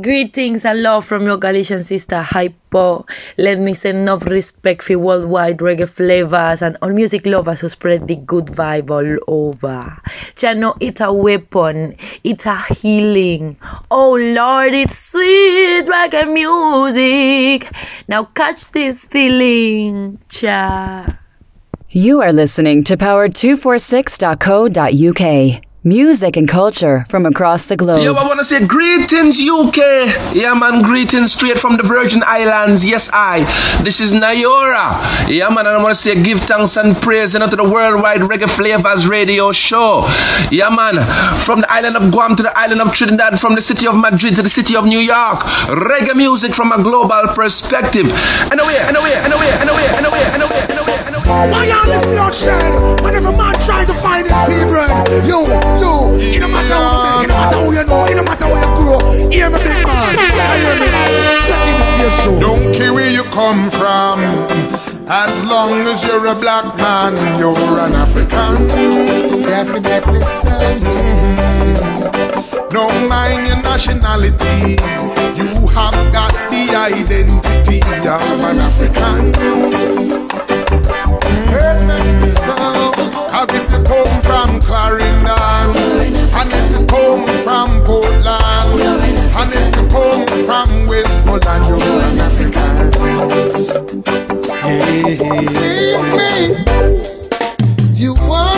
Greetings and love from your Galician sister Hypo. Let me send enough respect for worldwide reggae flavors and all music lovers who spread the good vibe all over. Chano, it's a weapon, it's a healing. Oh Lord, it's sweet reggae music. Now catch this feeling, cha. You are listening to power246.co.uk. Music and culture from across the globe. Yo, I want to say greetings, UK. Yeah, man, greetings straight from the Virgin Islands. Yes, I. This is Nayora. Yeah, man, and I want to say give thanks and praise and to the Worldwide Reggae Flavors radio show. Yeah, man, from the island of Guam to the island of Trinidad, from the city of Madrid to the city of New York. Reggae music from a global perspective. And away, and away, and away, and away, and away, and away, and away, and away. Why y'all listen outside? Whenever man try to find his pea bread, you, you, it don't matter who you make, it don't matter who you know, it don't matter where you grow. Hear me, big man. I hear me. Check in the show. Don't care where you come from. As long as you're a black man, you're an African. Definitely so, yes. No mind your nationality. You have got the identity of an African. Perfect so. Cause if you come from Clarendon, and if you come from Portland, and if you come from Westmoreland, you're an African. Yeah. Who you and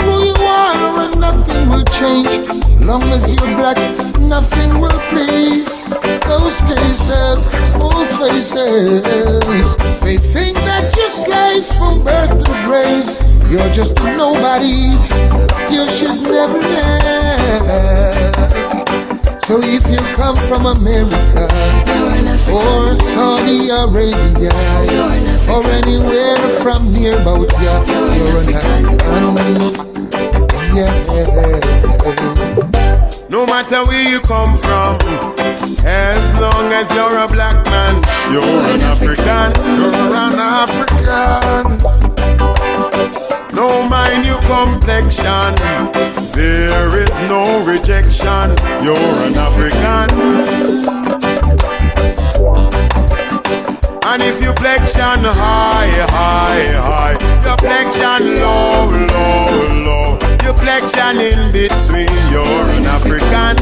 nothing will change. Long as you're black, nothing will please. Those cases, false faces. They think that you're slaves from birth to graves. You're just a nobody. You should never have. So if you come from America or Saudi Arabia or anywhere from near about ya, you're an African. No matter where you come from, as long as you're a black man, you're an African. You're an African. No mind your complexion, there is no rejection. You're an African. And if you flexion high, high, high, your flexion low, low, low, your flexion in between, you're an African.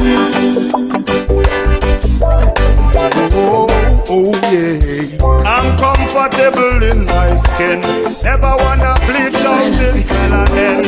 Oh, oh yeah. I'm comfortable in my skin. Never wanna bleach out this melanin.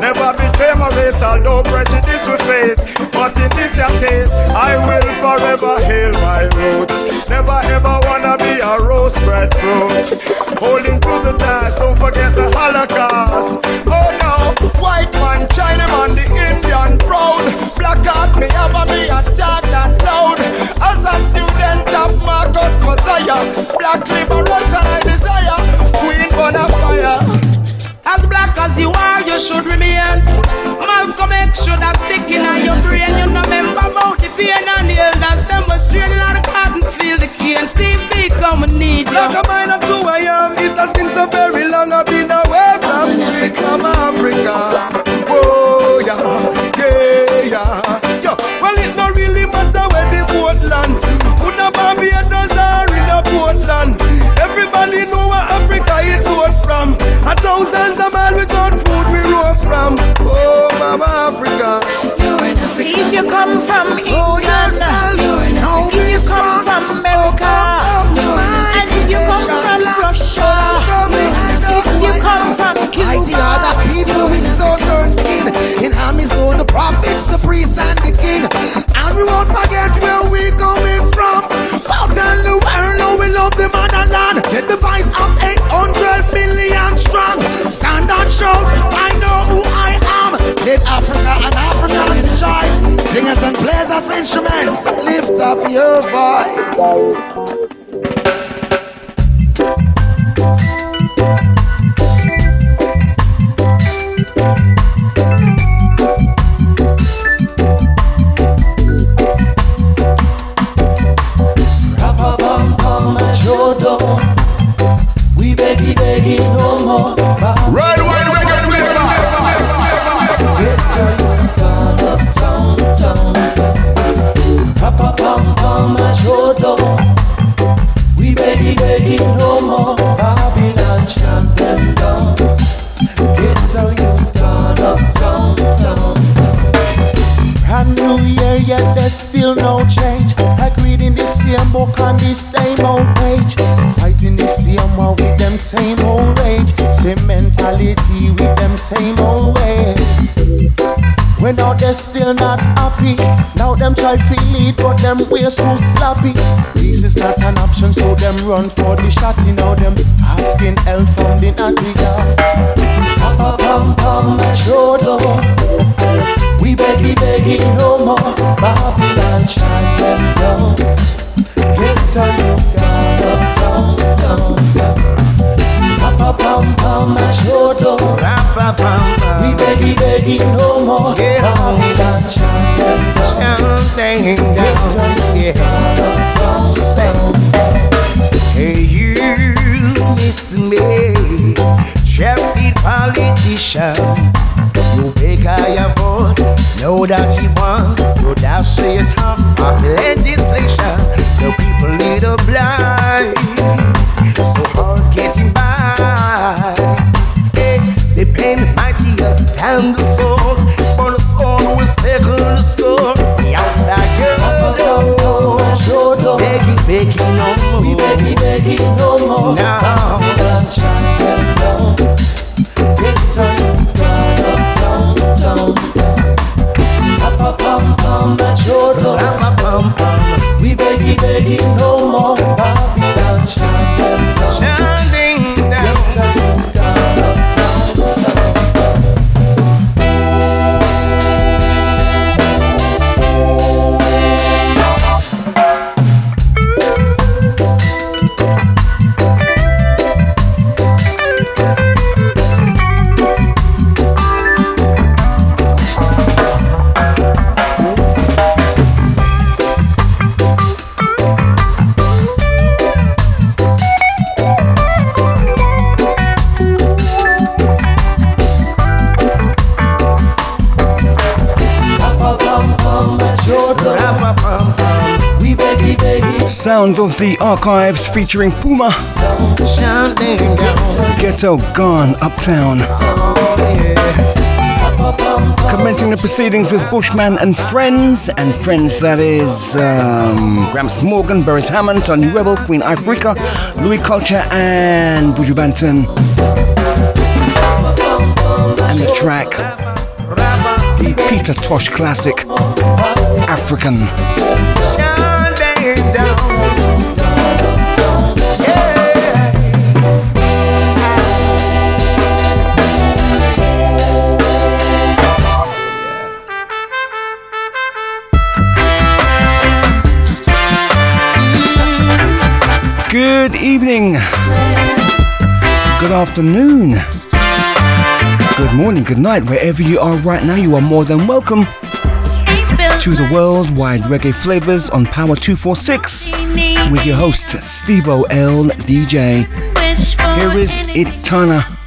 Never betray my race, although prejudice we face. But in this case, I will forever hail my roots. Never ever wanna be a rose bred fruit. Holding to the task, don't forget the Holocaust. Oh no, white man, China man, the Indian proud. Black heart, me ever be a that loud. As a student of Marcus Mosiah, black liberation I desire. Queen Bonafire. As black as you are, you should remain. Malcolm X should have stick in your brain. You know, remember about the pain and the elders. Them was straight out of cotton field the cane. Steve Biko, come and need you. Mind of who I am, it has been so very long. I've been away from sweet from Africa. If you come from Oh, England, I'll if you come from America, and if you come from Russia, if you come from I see other people with sunburned skin. In armies know the prophets, the priests, and the king. And we won't forget where we coming from. Go tell the world how we love the motherland. The voice of 800 million strong. Stand and shout, I know who I am. Let Africa and African rejoice. Singers and players of instruments, lift up your voice. When out they still not happy. Now them try to lead, but them ways too sloppy. This is not an option, so them run for the shotty. Now them asking help from the natty Pam pam pam machodo. We begging, begging no more. Babylon shine them down. Get you down, Pam pam pam machodo. We begging, begging no more. Shine them down. Get on you down, down, down. Hey, you miss me, Chelsea politician. You beg your vote, know that you want. You dash your tongue, pass legislation. The people need a blind, than the sword, for the will settle the score. The outside girl, begging, begging no more. We begging, begging no more. Now. Babylon shine them down. Get on you down, uptown, down, down. Papa pam pam machodo. We begging, begging no more. Sounds of the archives featuring Puma, Ghetto Gone Uptown. Commencing the proceedings with Bushman and Friends, and Friends that is um, Gramps Morgan, Beres Hammond, Tony Rebel, Queen Ifrica, Louie Culture, and Buju Banton. And the track, the Peter Tosh classic, African. Evening. Good afternoon. Good morning, good night, wherever you are right now, you are more than welcome to the worldwide reggae flavors on Power 246 with your host, Stevo L. DJ. Here is Itana.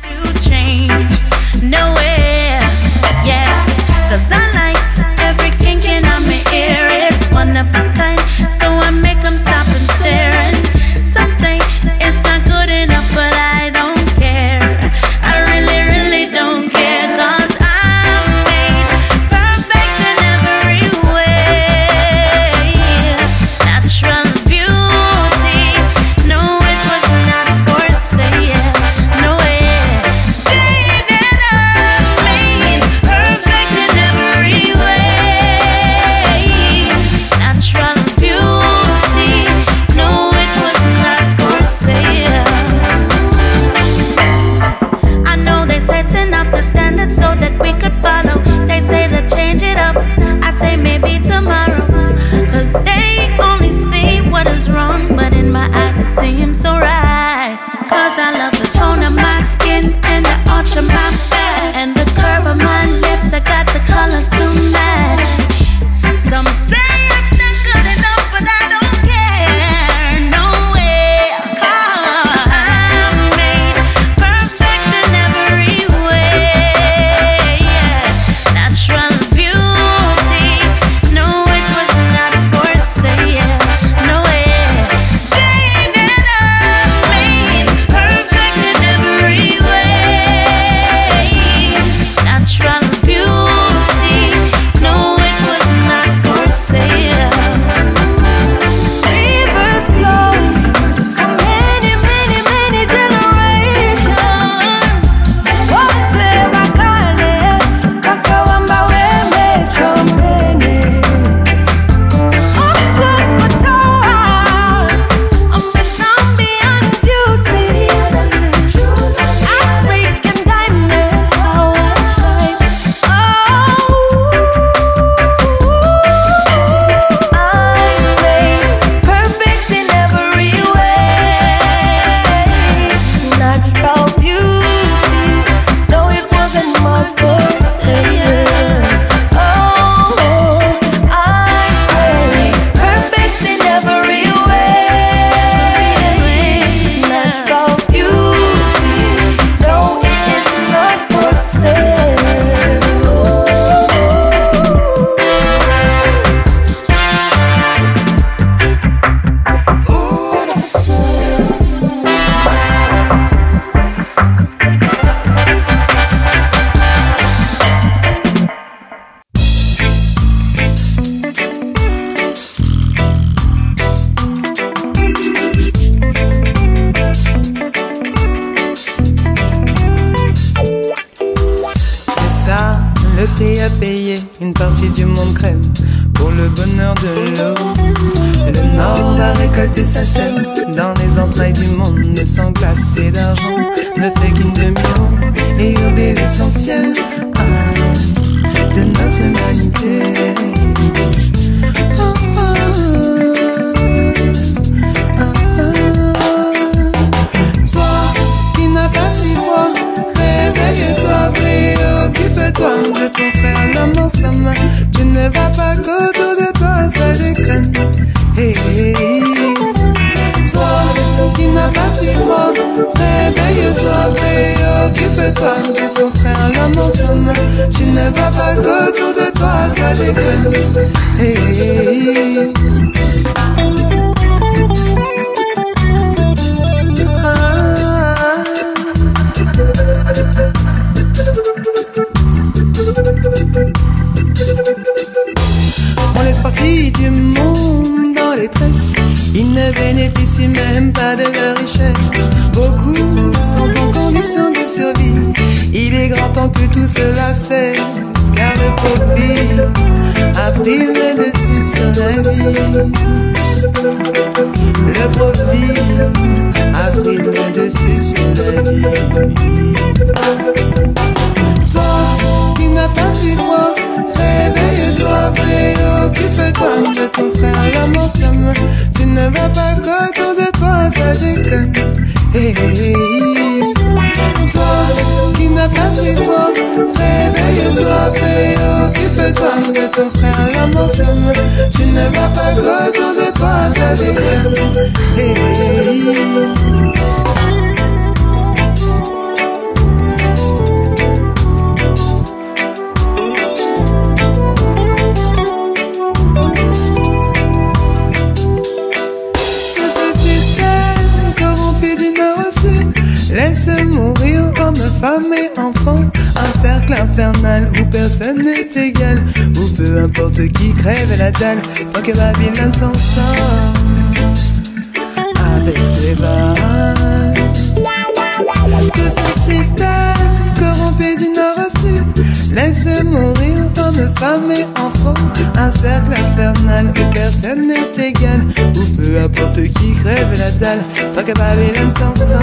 Dalle, tant que Babylone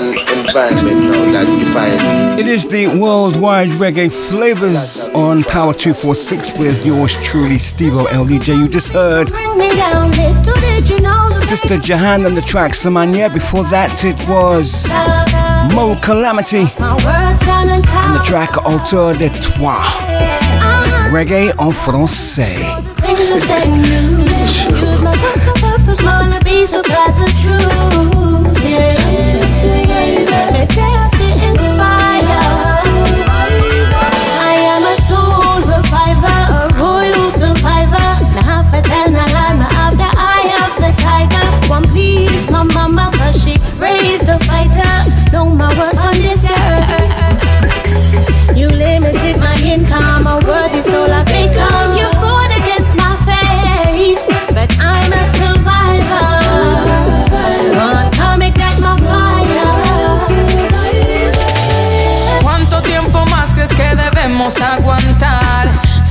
living environment now that you find. It is the worldwide reggae flavors on Power 246 with yours truly, Steve LDJ. You just heard Sister Jahan and the track Samanya. Before that, it was Mo'Kalamity and the track Autour de Toi. Reggae en français. Make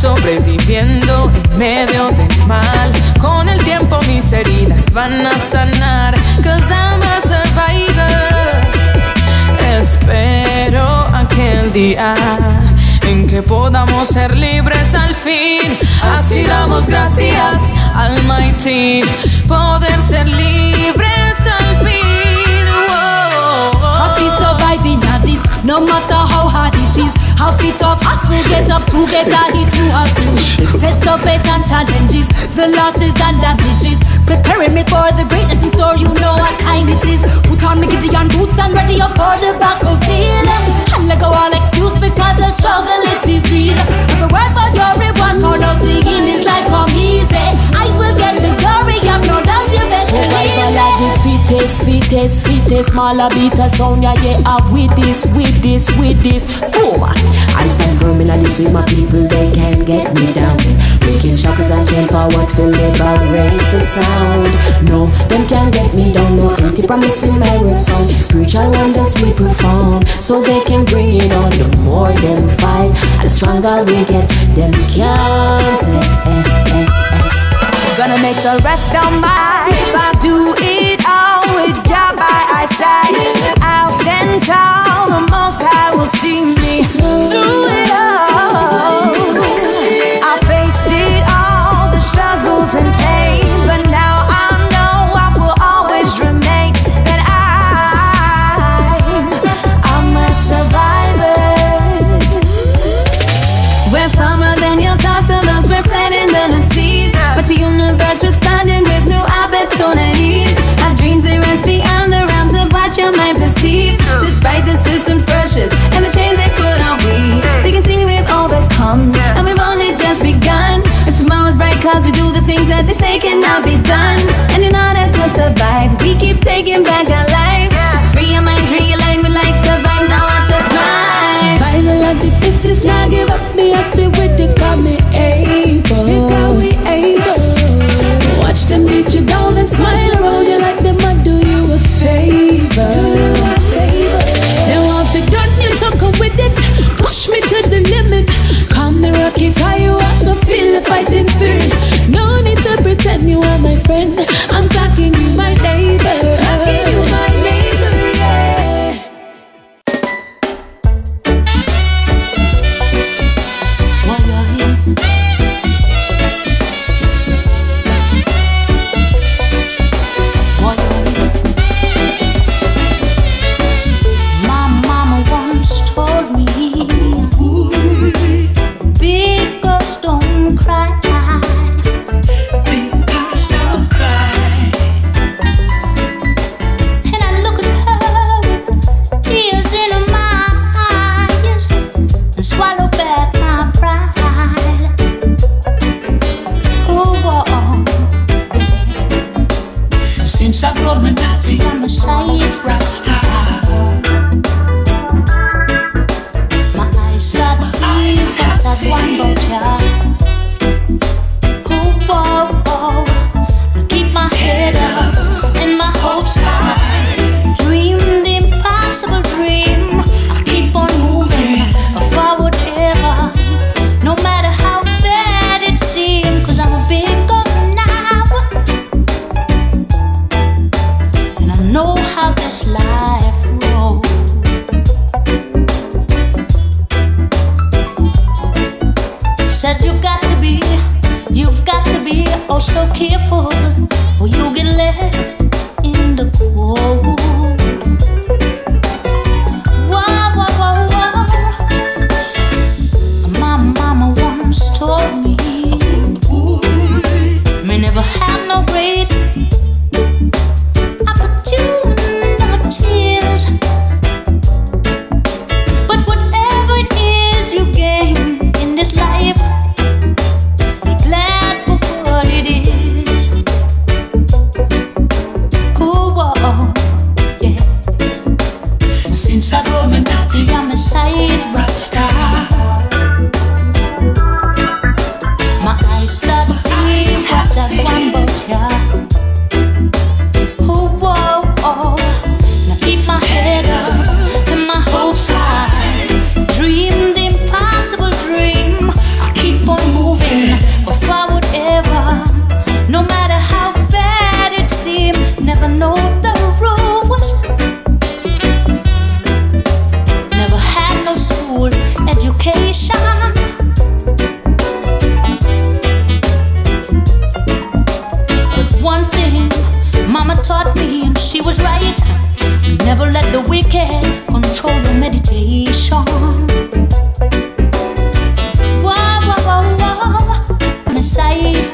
Sobreviviendo en medio del mal. Con el tiempo mis heridas van a sanar. Cause I'm a survivor. Espero aquel día en que podamos ser libres al fin. Así damos gracias al Mighty. Poder ser libres al fin. Happy surviving at this, no matter how hard. Half it off, half we get up to get a hit to a finish. Test of it and challenges, the losses and damages. Preparing me for the greatness in store, you know what time it is. Put on me Gideon boots and ready up for the battlefield. And let go all excuse because the struggle it is real. Every word for your reward, for no singing is life for me. Say, I will get the glory, I'm no doubt you best Survival believe. Fittest, fittest, fittest Smaller beat a sound, yeah, yeah With this, with this, with this. Boom. I stand firm in this with my people They can't get me down. Breaking shackles and chain forward Feel liberate the sound. No, them can't get me down. No empty promise in my rap sound. Spiritual wonders we perform So they can bring it on. The more them fight the stronger we get. Them can't eh, eh, eh, Gonna make the rest of my life. I do it side. They cannot be done. And in order to survive, we keep taking back are my friend. seem never know the rules. Never had no school education. But one thing Mama taught me, and she was right. Never let the wicked control your meditation. Whoa, whoa, whoa, whoa. Messiah.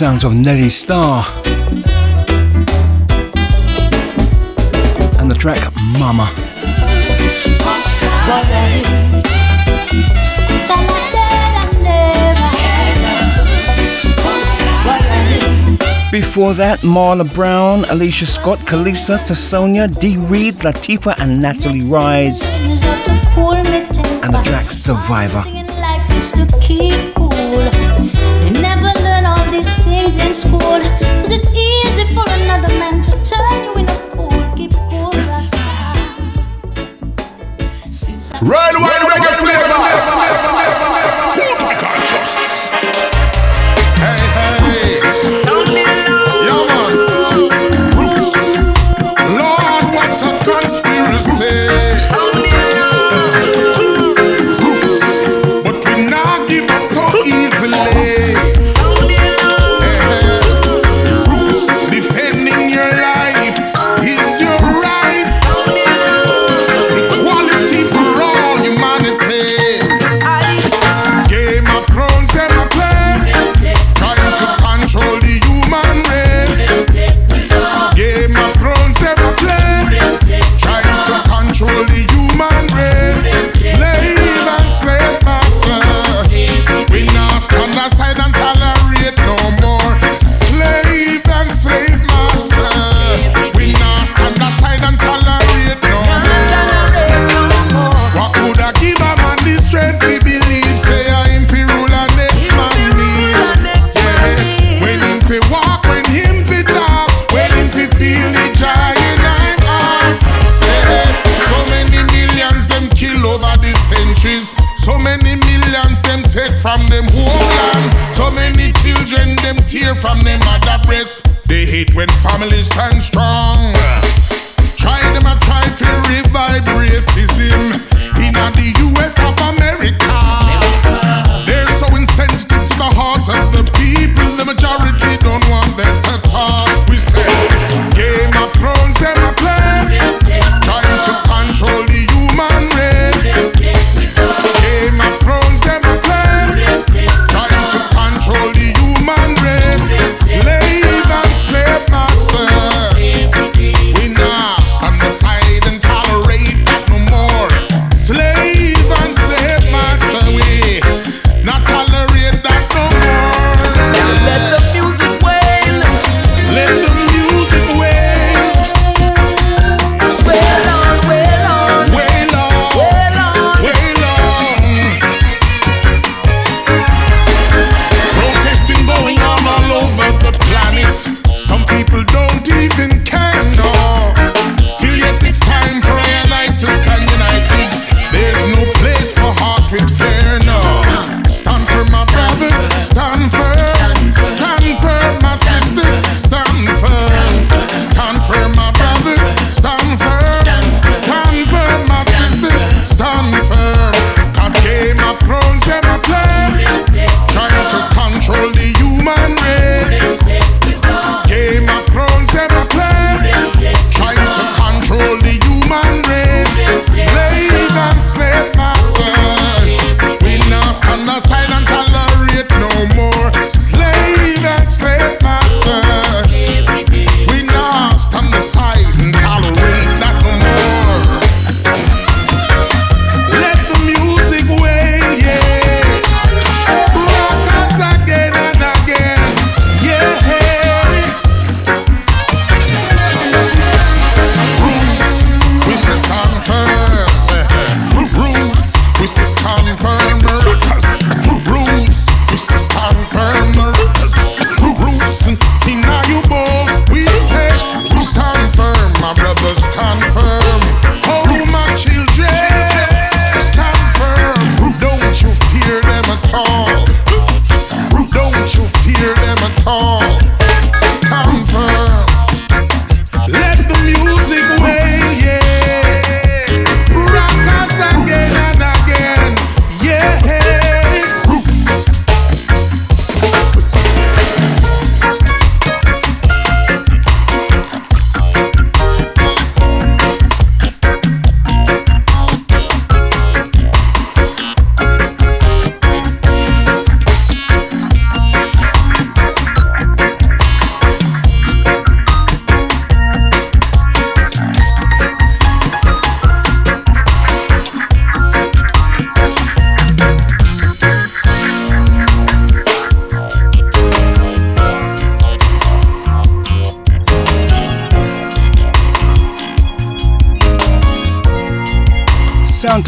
sounds of Nelly Starr. And the track Mama. Before that, Marla Brown, Alicia Scott, Kalisa, Tasonia, Dee Reed, Latifa, and Natalie Rise. And the track Survivor. in school. Cause it's easy for another man to turn you in a fool. Keep cool, Rasta. Worldwide reggae flavor. tear from the mother breast. They hate when families stand strong. Try them a try to revive racism in the U.S. of America.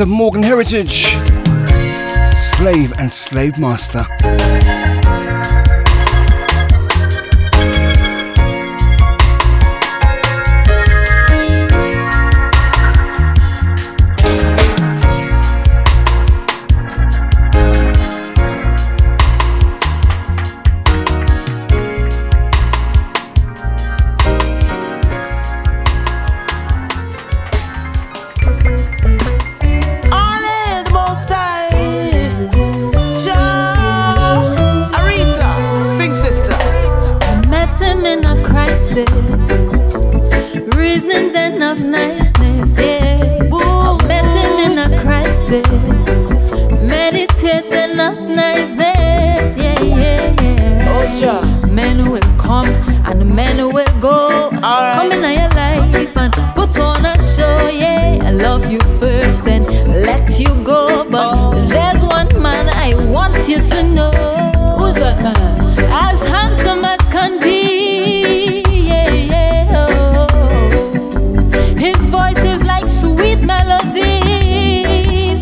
to Morgan Heritage, Slave and Slave Master. you to know. Who's that man? As handsome as can be. Yeah, yeah, oh. His voice is like sweet melody.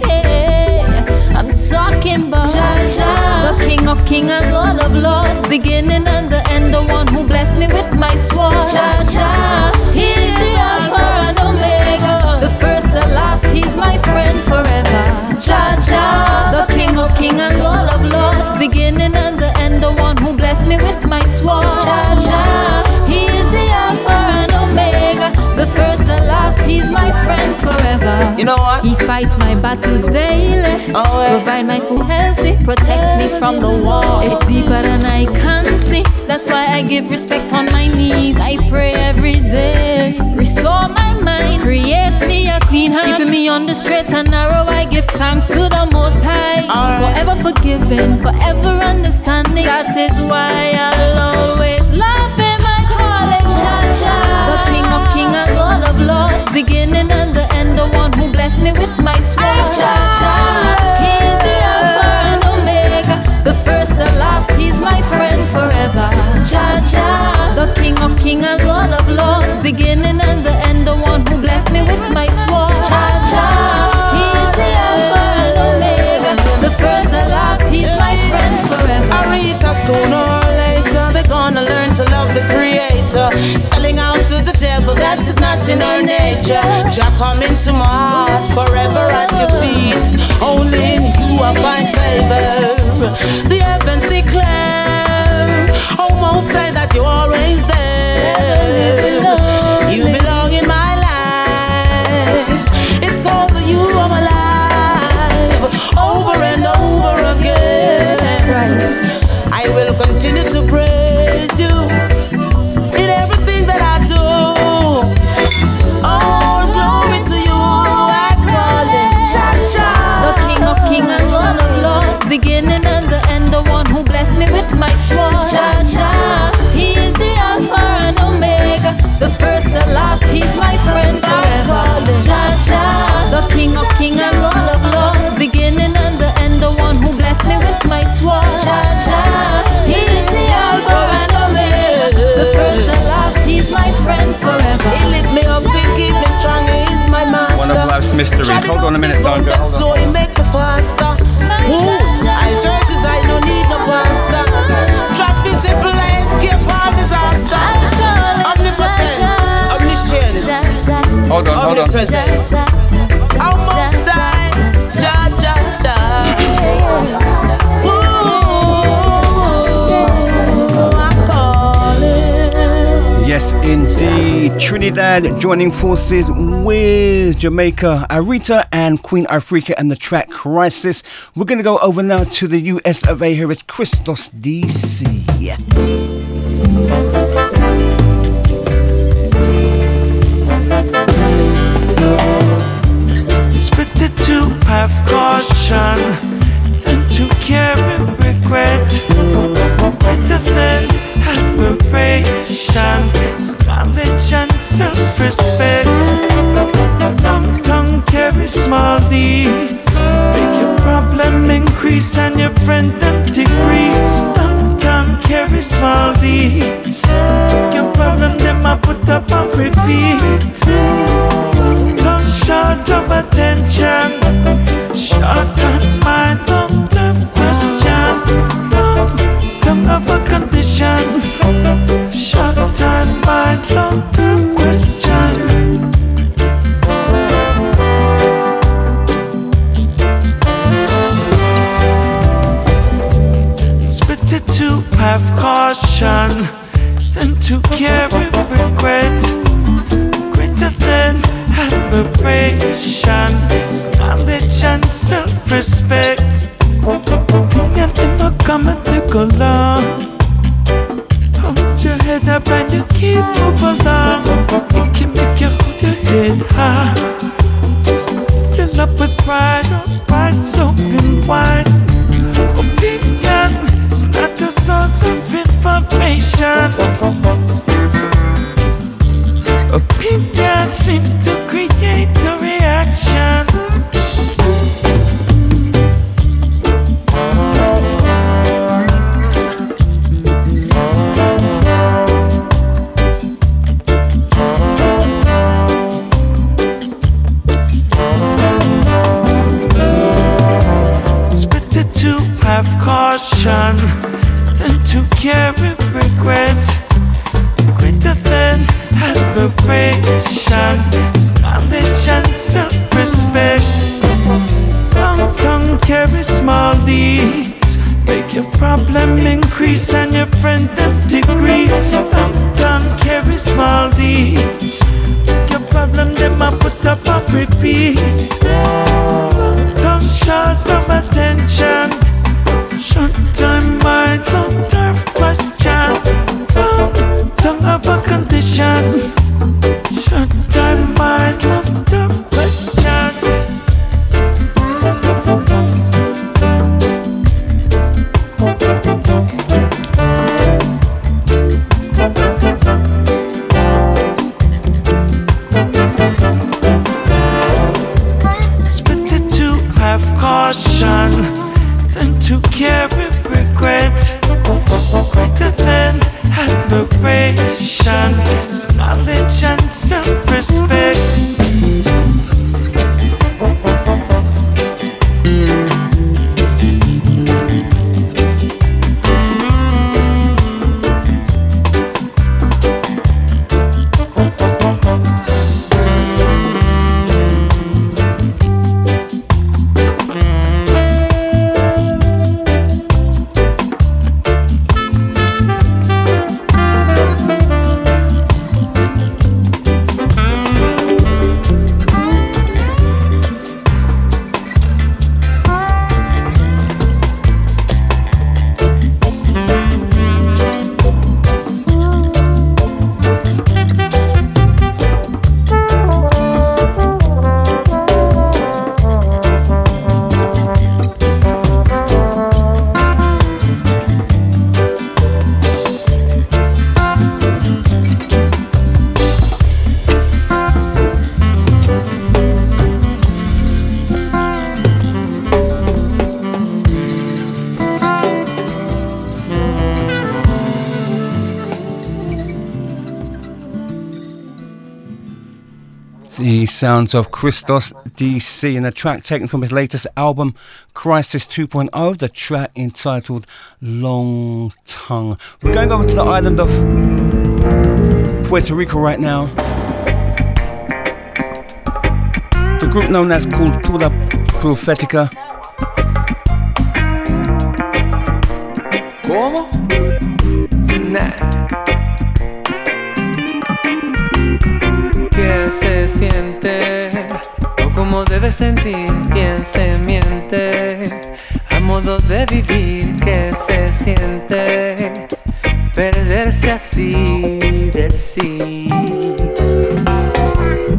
Yeah. I'm talking about Jah Jah, the King of Kings and Lord of Lords, beginning and the end, the one who blessed me with my sword. Jah Jah, He he's the Alpha and Omega, the first, the last. He's my friend forever. Jah Jah of King and Lord of Lords, beginning and the end, the one who blessed me with my sword. Cha cha, He is the Alpha and Omega, the first and last. He's my friend forever. You know what? He fights my battles daily, Always. provide my food healthy, protects me from the war. It's deeper than I can see. That's why I give respect on my knees. I pray every day. Restore and. Creates me a clean heart, keeping me on the straight and narrow. I give thanks to the Most High, right. forever forgiving, forever understanding. That is why I'll always love Him. I call Him Jah Jah, the King of Kings and Lord of Lords, beginning and the end, the one who blessed me with my sword. Jah Jah, He is the Alpha and Omega, the first, the last. He's my friend forever. Jah Jah, the King of Kings and Lord of Lords, beginning and the end with my sword. Cha cha, he's the Alpha and Omega, the first, the last. He's my friend forever. Arita, sooner or later they're gonna learn to love the Creator. Selling out to the devil, that is not in our nature. Jack come into my heart, forever at your feet. Only in you I find favor. The heavens declare, almost say that you're always there. You belong. will continue to praise you in everything that I do. All glory to you, I call it Cha Cha. The King of Kings and Lord of Lords, beginning and the end, the one who blessed me with my sword. Cha Cha, He is the Alpha and Omega, the first, the last. He's my friend forever. Cha Cha, the King of Kings and Lord. mysteries. Hold on a minute, don't go. Make faster. Ooh, I I don't need no. Drop visible, I escape all disaster. Omnipotent, omniscient. Hold on, hold on. Yes, indeed. Trinidad joining forces with Jamaica, Arita, and Queen Ifrica, and the track Crisis. We're going to go over now to the US of A. Here is Christos DC. It's better to have caution to carry regret Better than admiration knowledge and self-respect. Long tongue carries small deeds Make your problem increase and your friend then decrease. Sounds of Christos DC and a track taken from his latest album, Crisis 2.0, the track entitled Long Tongue. We're going over to the island of Puerto Rico right now. The group known as Cultura Profética. ¿Cómo? Nah. Se siente? O cómo debe sentir quien se miente. A modo de vivir, ¿qué se siente? Perderse así de sí.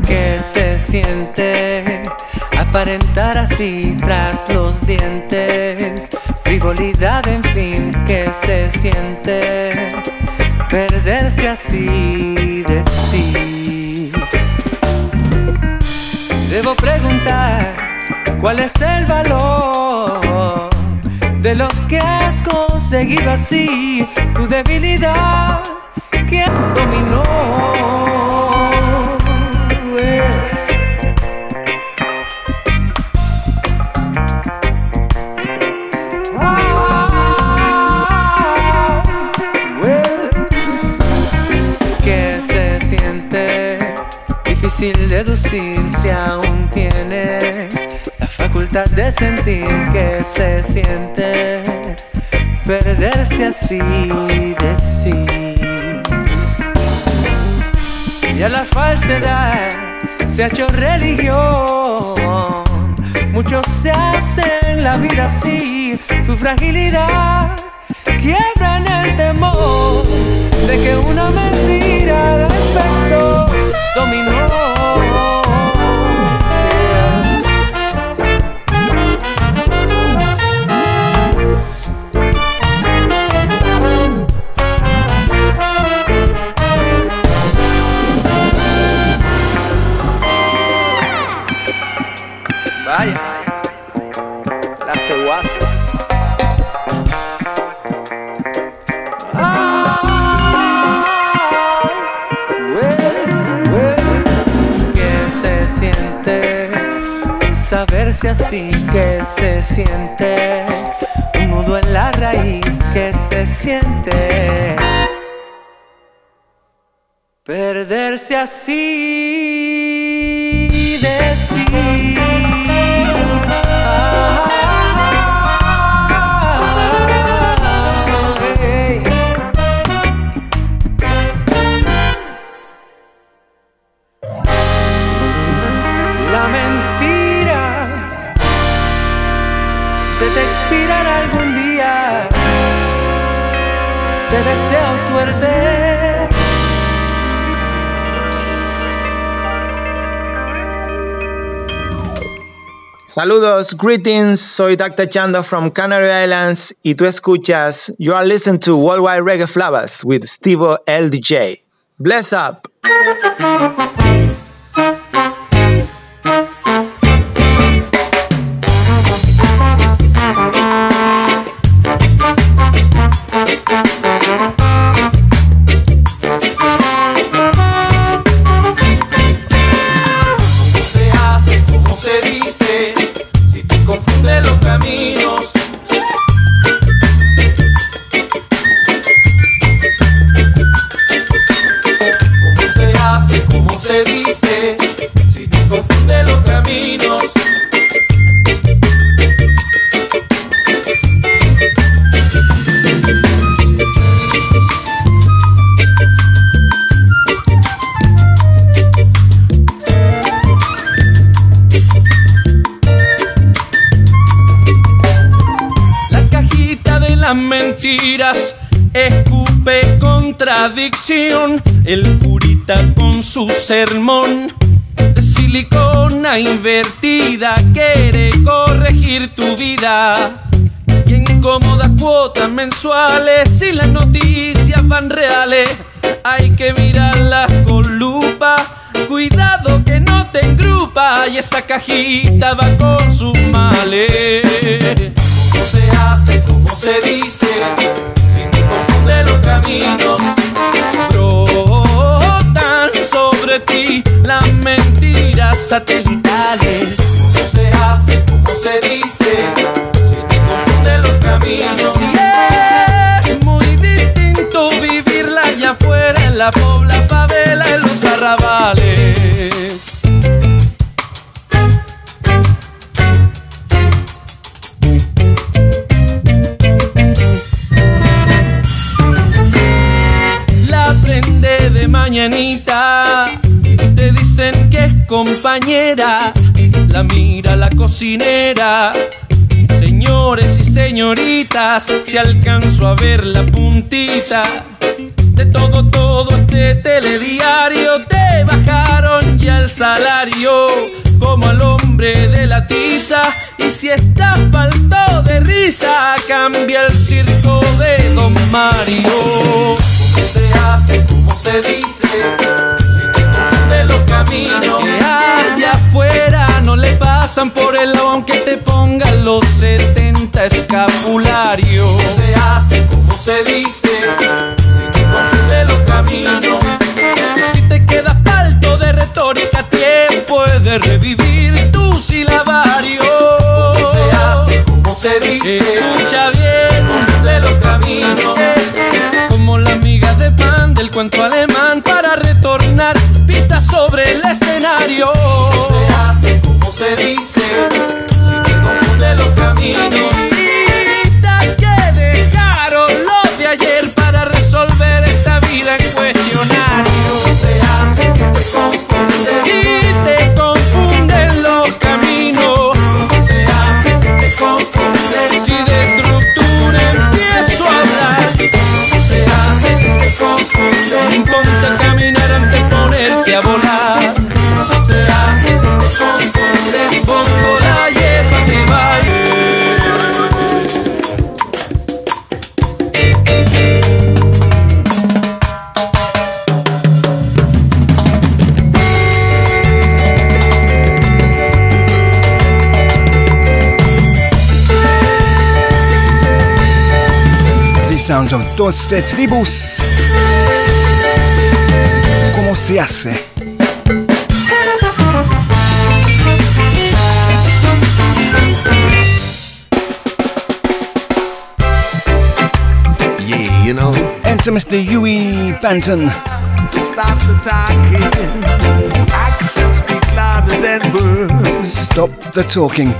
¿Qué se siente? Aparentar así tras los dientes. Frivolidad, en fin, ¿qué se siente? Perderse así de sí. Debo preguntar cuál es el valor de lo que has conseguido así, tu debilidad que dominó. Difícil deducir si aún tienes la facultad de sentir que se siente perderse así de sí. Y a la falsedad se ha hecho religión. Muchos se hacen la vida así, su fragilidad quiebra en el temor de que una mentira de efecto dominó. Vaya, Así que se siente. Un nudo en la raíz que se siente. Perderse así de Saludos, greetings, soy Dr. Chando from Canary Islands y tú escuchas, you are listening to Worldwide Reggae Flavas with Steve LDJ. Bless up! Contradicción. El curita con su sermón de silicona invertida quiere corregir tu vida. Y en cómodas cuotas mensuales, si las noticias van reales, hay que mirarlas con lupa. Cuidado que no te engrupa y esa cajita va con sus males. ¿Cómo se hace? ¿Cómo se dice? Si te confunde los caminos. Brotan sobre ti las mentiras satelitales. ¿Cómo se hace? ¿Cómo se dice? Si te confunde los caminos. Y es muy distinto vivirla allá afuera en la pobla mañanita, te dicen que es compañera, la mira la cocinera. Señores y señoritas, si alcanzo a ver la puntita. De todo, todo este telediario, te bajaron ya el salario como al hombre de la tiza. Y si está falto de risa, cambia el circo de Don Mario. ¿Cómo se hace? ¿Cómo se dice? Si te confunde los caminos. Que allá afuera no le pasan por el lado aunque te pongan los 70 escapularios. ¿Cómo se hace? ¿Cómo se dice? Si te confunde los caminos. Y si te queda falto de retórica, de revivir tu silabario. ¿Cómo se hace? ¿Cómo se dice? Escucha bien, Confunde los caminos. como la miga de pan del cuento alemán para retornar pita sobre el escenario. ¿Cómo se hace? ¿Cómo se dice? Si te confunde los caminos. The caminar antes ponerte a volar. La que sounds of Dorset Tribus se hace. Yeah, you know. Enter Mr. Huey Benton. Stop the talking. Actions speak louder than words. Stop the talking.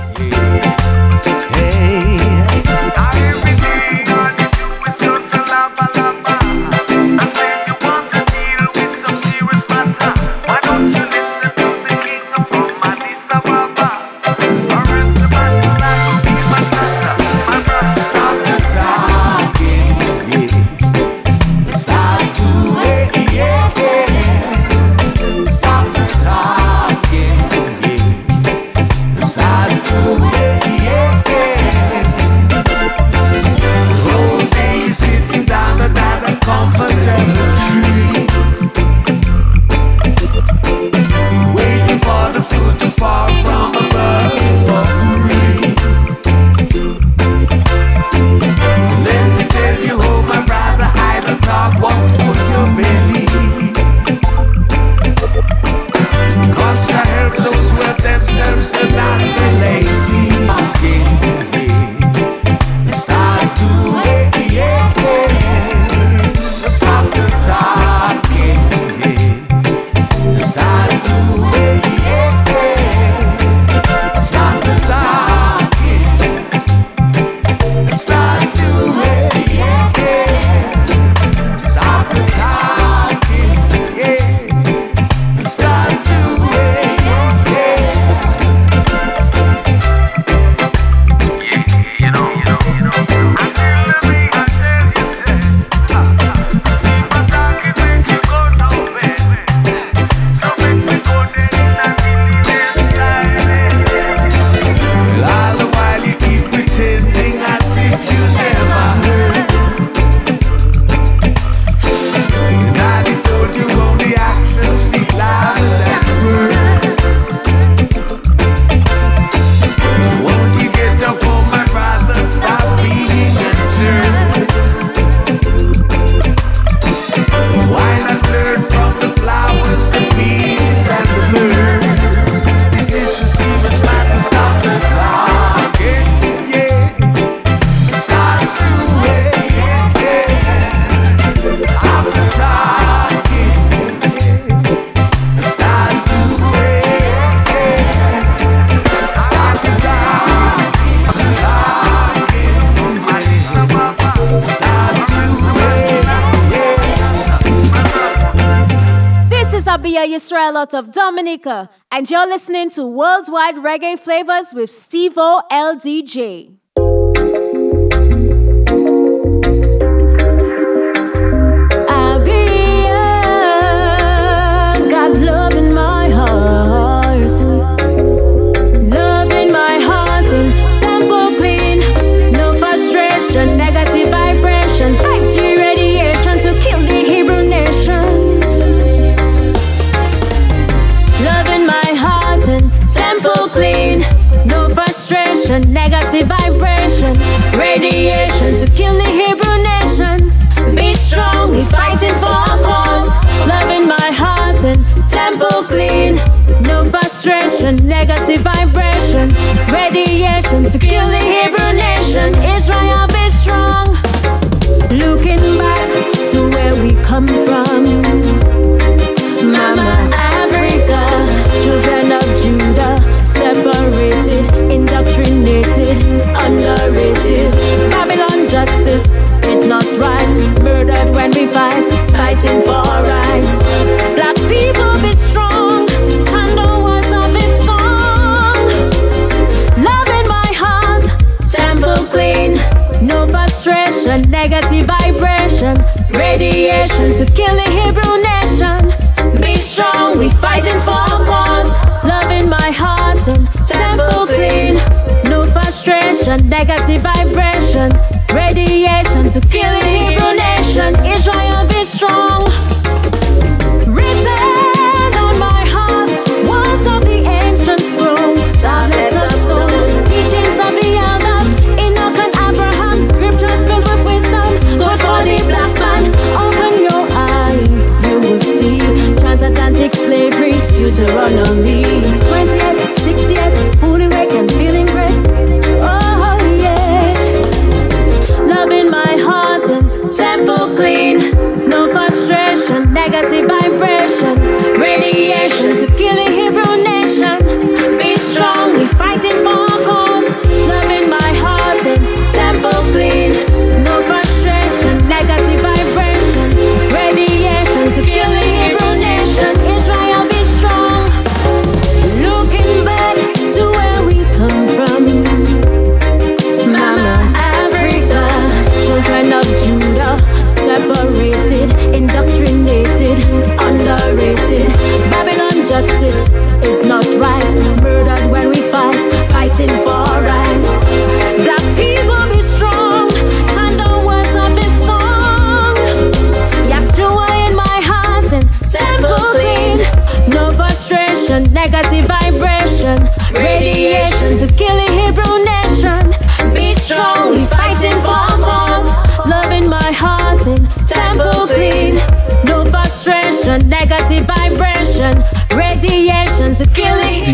out of Dominica, and you're listening to Worldwide Reggae Flavas with Steve O LDJ.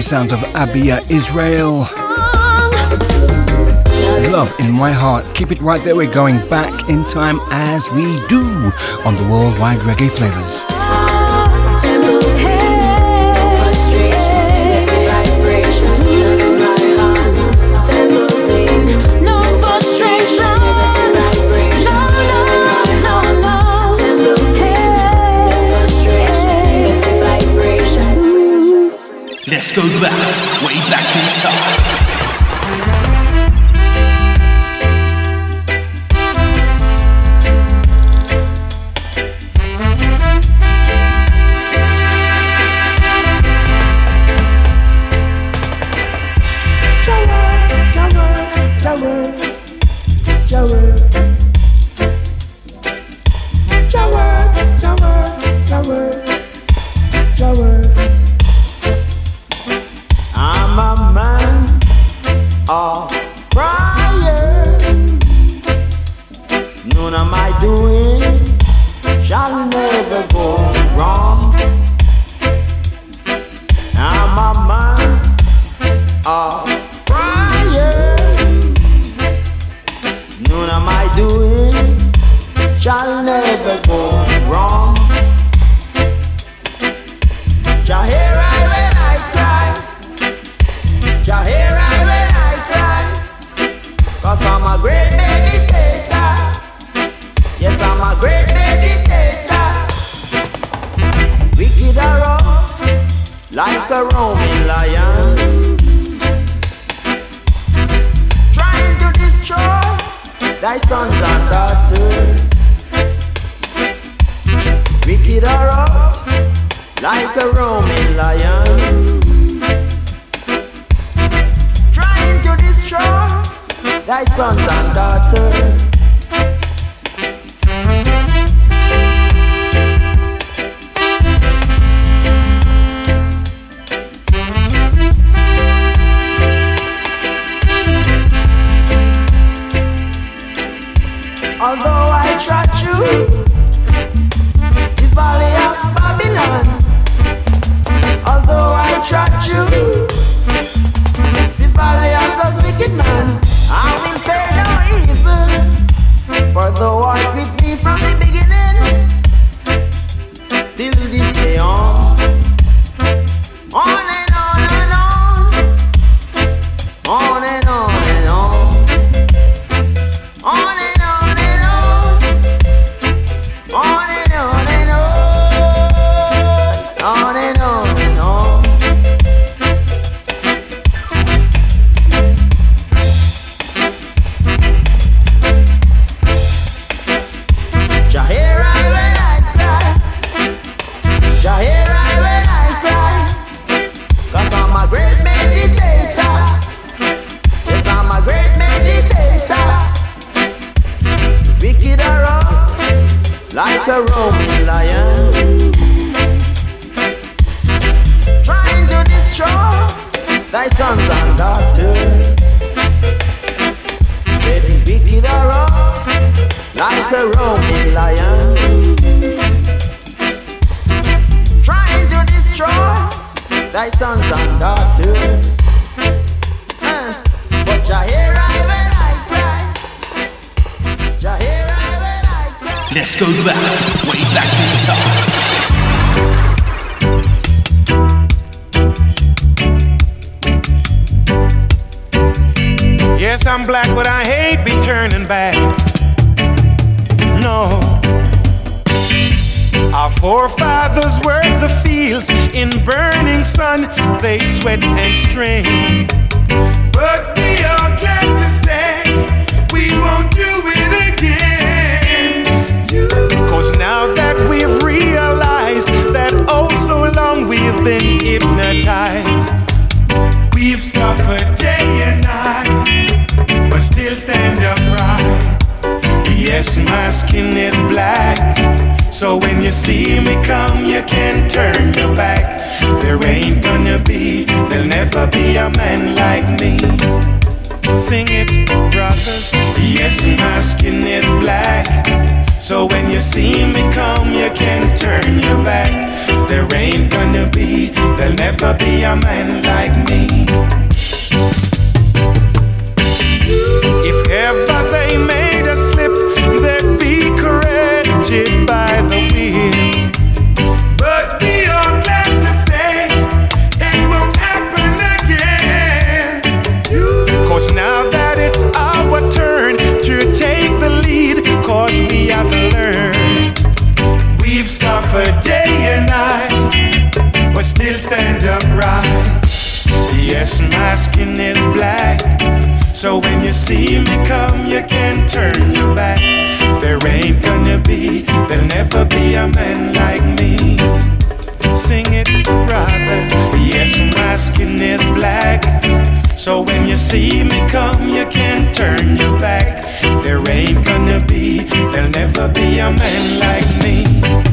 sounds of Abia Israel. Love in my heart. Keep it right there. We're going back in time as we do on the worldwide reggae flavas. Go back, way back in time. Fields in burning sun, they sweat and strain. But we are glad to say we won't do it again. Cause now that we've realized that oh so long we've been hypnotized, we've suffered Yes, my skin is black. So when you see me come, you can turn your back. There ain't gonna be, there'll never be a man like me. Sing it, brothers. Yes, my skin is black. So when you see me come, you can turn your back. There ain't gonna be, there'll never be a man like me. If ever Cause now that it's our turn to take the lead, cause we have learned. We've suffered day and night, but still stand upright. Yes, my skin is black. So when you see me come, you can turn your back. There ain't gonna be, there'll never be a man like me. Sing it, brothers. Yes, my skin is black. So when you see me come, you can't turn your back. There ain't gonna be, there'll never be a man like me.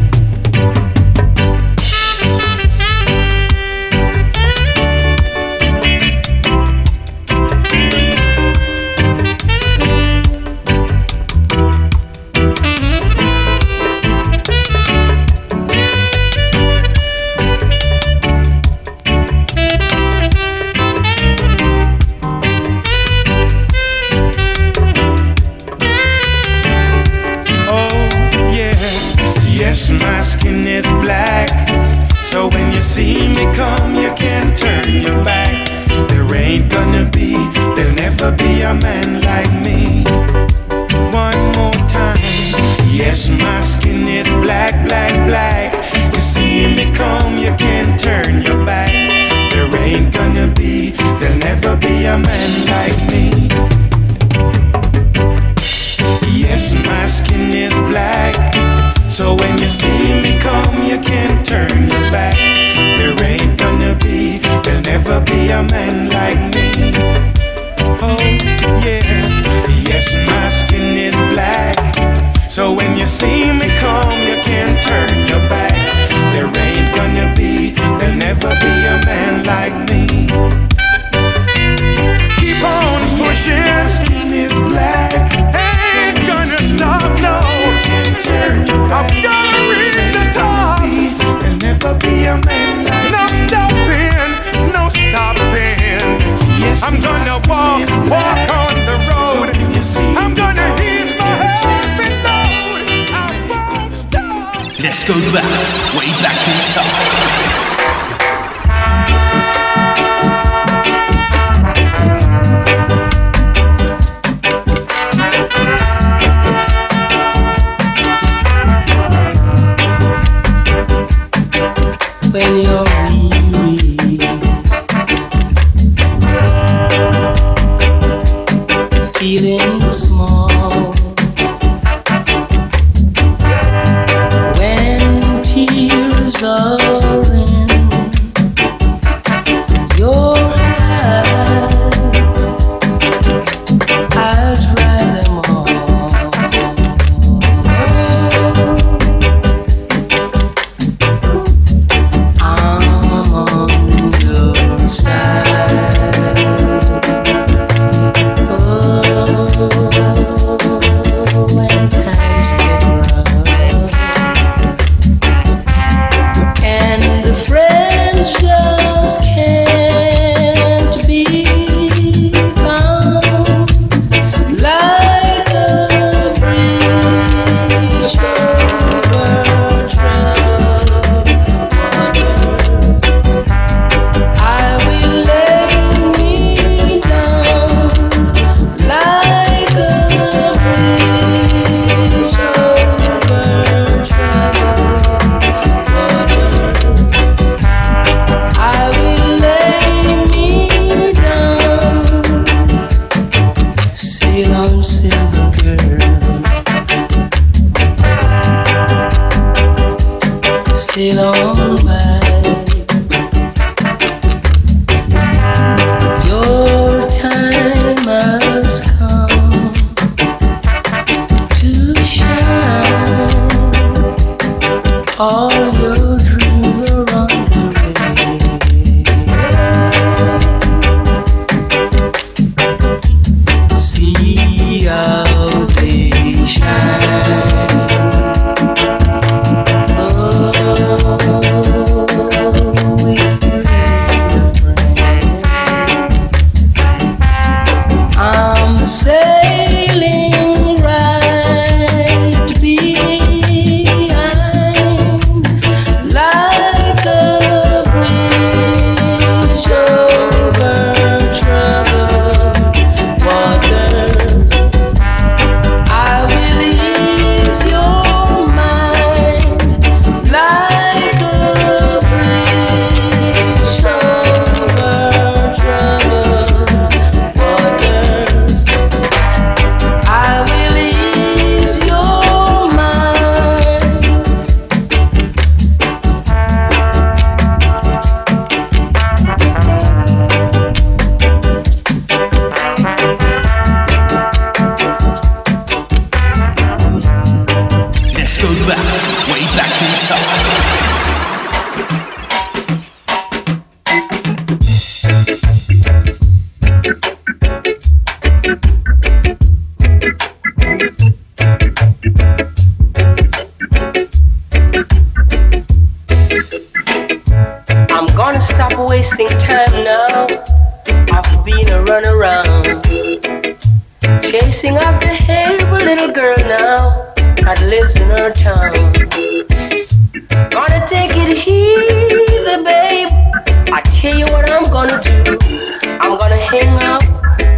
Gonna up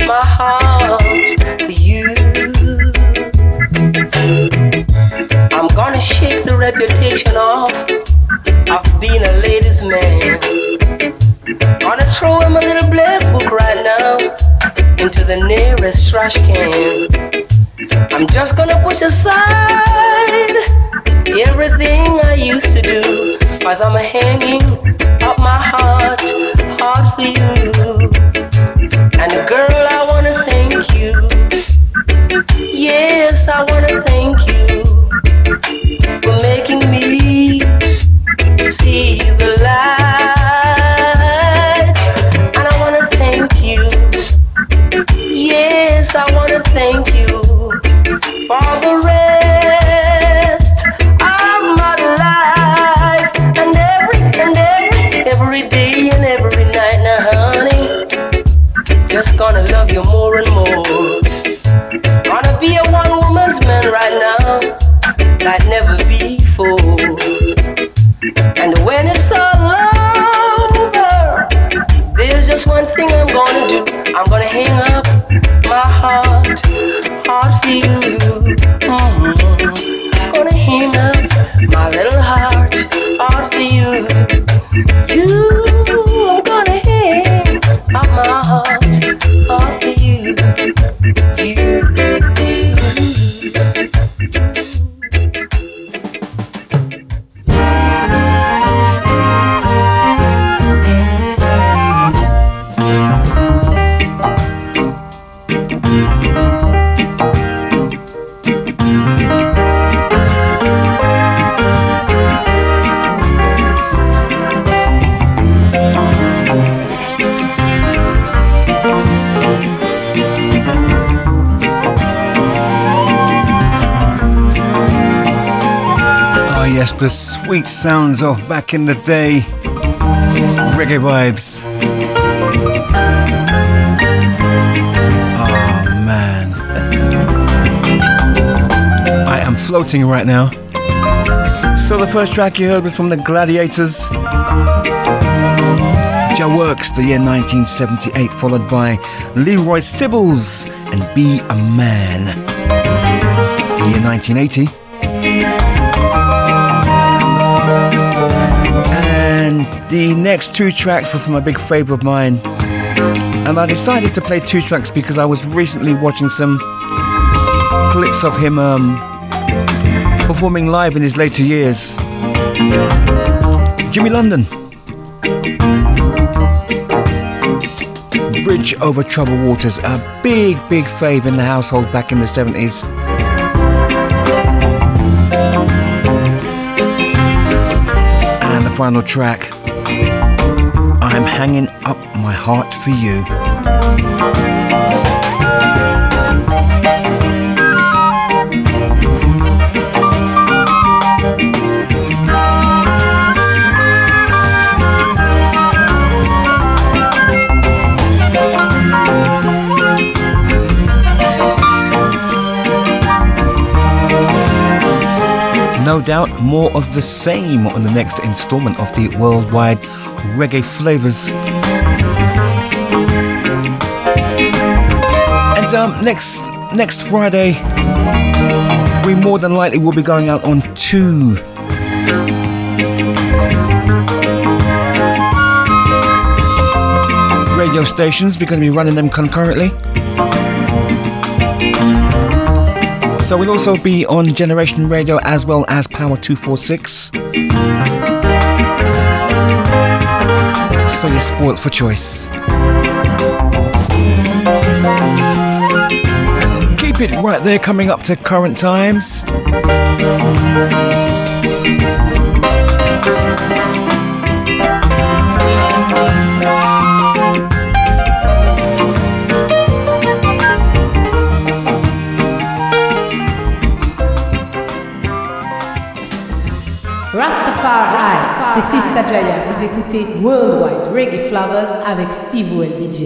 my heart for you. I'm gonna shake the reputation off I've been a ladies' man. Gonna throw him a little black book right now into the nearest trash can. I'm just gonna push aside everything I used to do. Cause I'm hanging up my heart, heart for you. I wanna thank yes, the sweet sounds of back in the day. Reggae vibes. Oh, man. I am floating right now. So, the first track you heard was from the Gladiators. Jah Works, the year 1978, followed by Leroy Sibbles and Be a Man. The year 1980. The next two tracks were from a big favourite of mine. And I decided to play two tracks because I was recently watching some clips of him um, performing live in his later years. Jimmy London. Bridge over Troubled Waters, a big, big fave in the household back in the 70s. And the final track, I'm hanging up my heart for you. Doubt more of the same on the next installment of the worldwide reggae flavas. And um, next next Friday, we more than likely will be going out on two radio stations. We're going to be running them concurrently. So we'll also be on Generation Radio as well as Power 246. So you're spoilt for choice. Keep it right there coming up to current times. Sister Dr. Jaya, vous écoutez Worldwide Reggae Flavas avec Steve LDJ.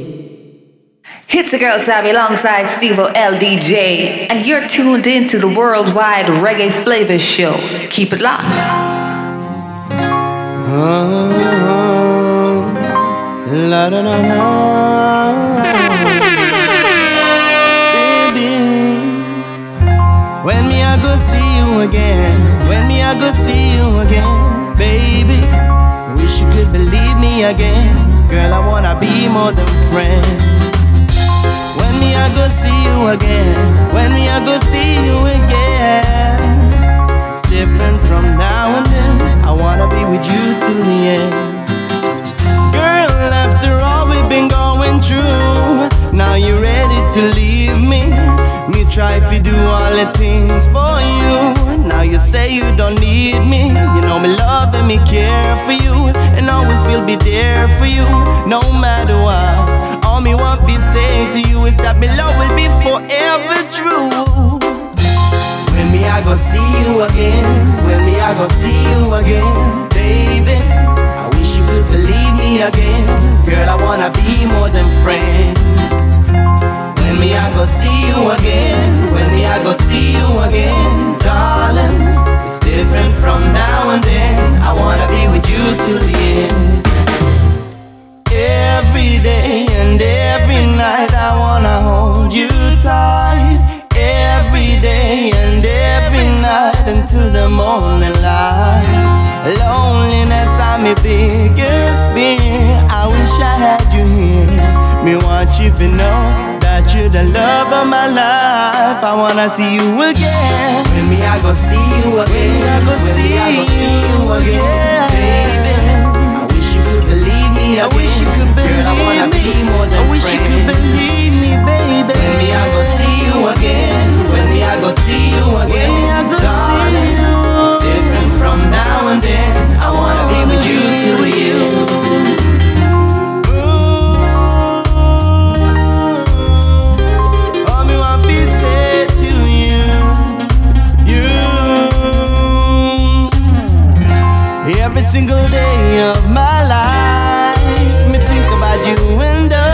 It's the girl Savvy alongside Steve LDJ, and you're tuned in to the Worldwide Reggae Flavas Show. Keep it locked. Oh, la da da da. Baby, when me I go see you again, when me I go see you again, baby, wish you could believe me again, girl. I wanna be more than friends. When me I go see you again, when me I go see you again, it's different from now and then. I wanna be with you till the end. Girl, after all we've been going through, now you're ready to leave me. Me try to do all the things for you. Now you say you don't need me. You know me love and me care for you, and always will be there for you, no matter what. All me want to say to you is that me love will be forever true. When me I go see you again, when me I go see you again, baby. I wish you could believe me again, girl. I wanna be more than friends. Me I go see you again, when me I go see you again, darling. It's different from now and then. I wanna be with you till the end. Every day and every night I wanna hold you tight. Every day and every night until the morning light. Loneliness I'm my biggest fear. I wish I had you here. Me want you to know that you're the love of my life. I wanna see you again. When me I go see you again. When I go When see me I go see you again, baby. I wish you could believe me I again. wish you could believe Girl, I wanna me. be more than I wish you could believe me, baby. When me I go see you again. When me I go see you again. When me I go Darling, see you. It's different from now and then. Single day of my life, me think about you and I.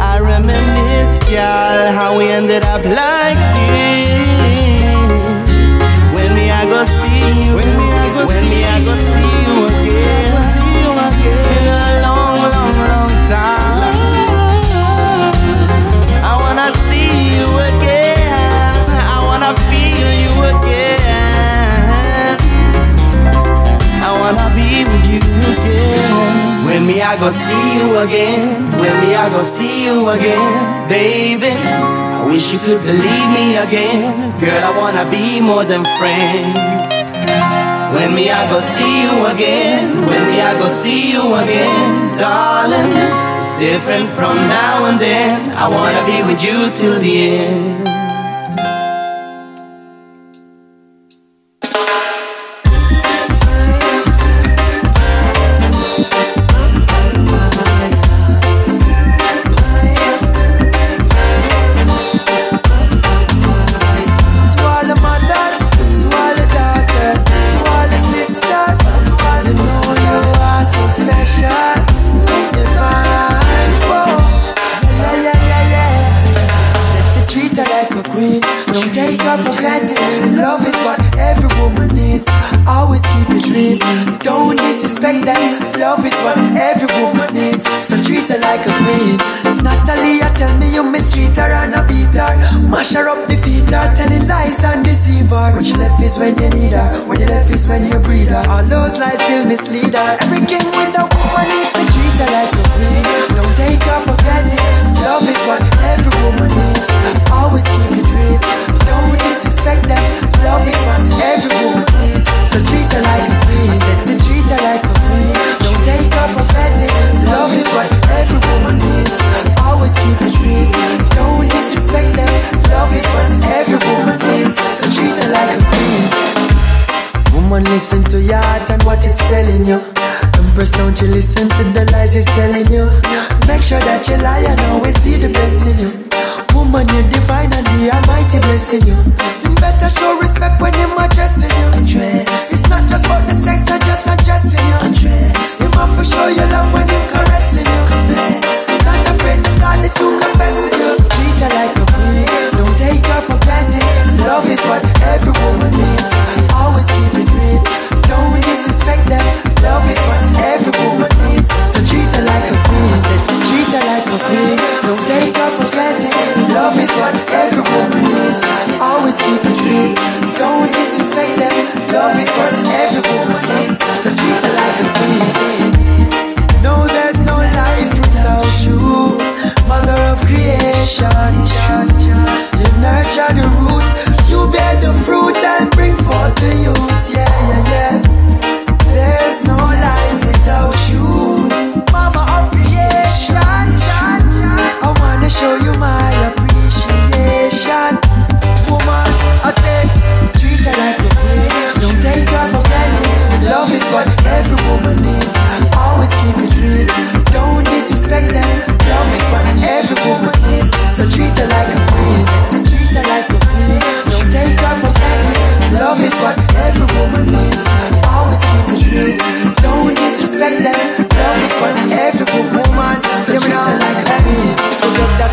I reminisce, girl, how we ended up like again, baby. I wish you could believe me again, girl. I wanna be more than friends. When me I go see you again, when me I go see you again, darling. It's different from now and then. I wanna be with you till the end.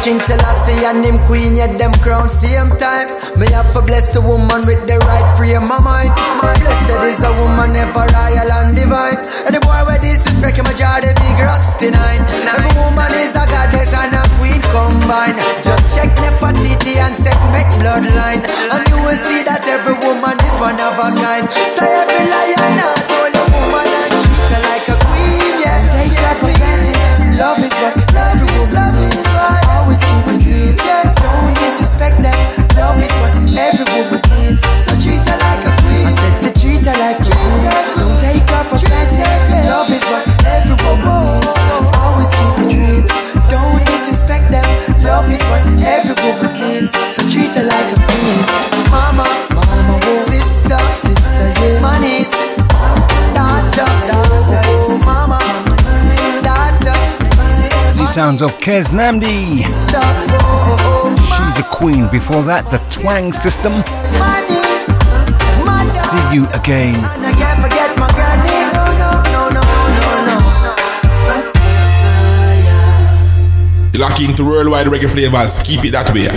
King Selassie and him queen, yet them crown same time. May have to bless the woman with the right frame of mind. Blessed is a woman, ever royal and divine. And the boy with disrespect, him a jar the big rusty nine. Every woman is a goddess and a queen combined. Just check Nefertiti and set segment bloodline. And you will see that every woman is one of a kind. Say so every lion out on a woman and treat her like a queen, yeah. Take her for granted. Love is what love is, love is what disrespect them. Love is what every woman needs. So treat her like a queen. I said to treat her like a queen. Don't take her for granted. Love is what every woman needs. Always keep a dream. Don't disrespect them. Love is what every woman needs. So treat her like a queen. sounds of Kez Namdi. She's a queen. Before that, the Twang System. See you again. You're locking into worldwide reggae flavas. Keep it that way.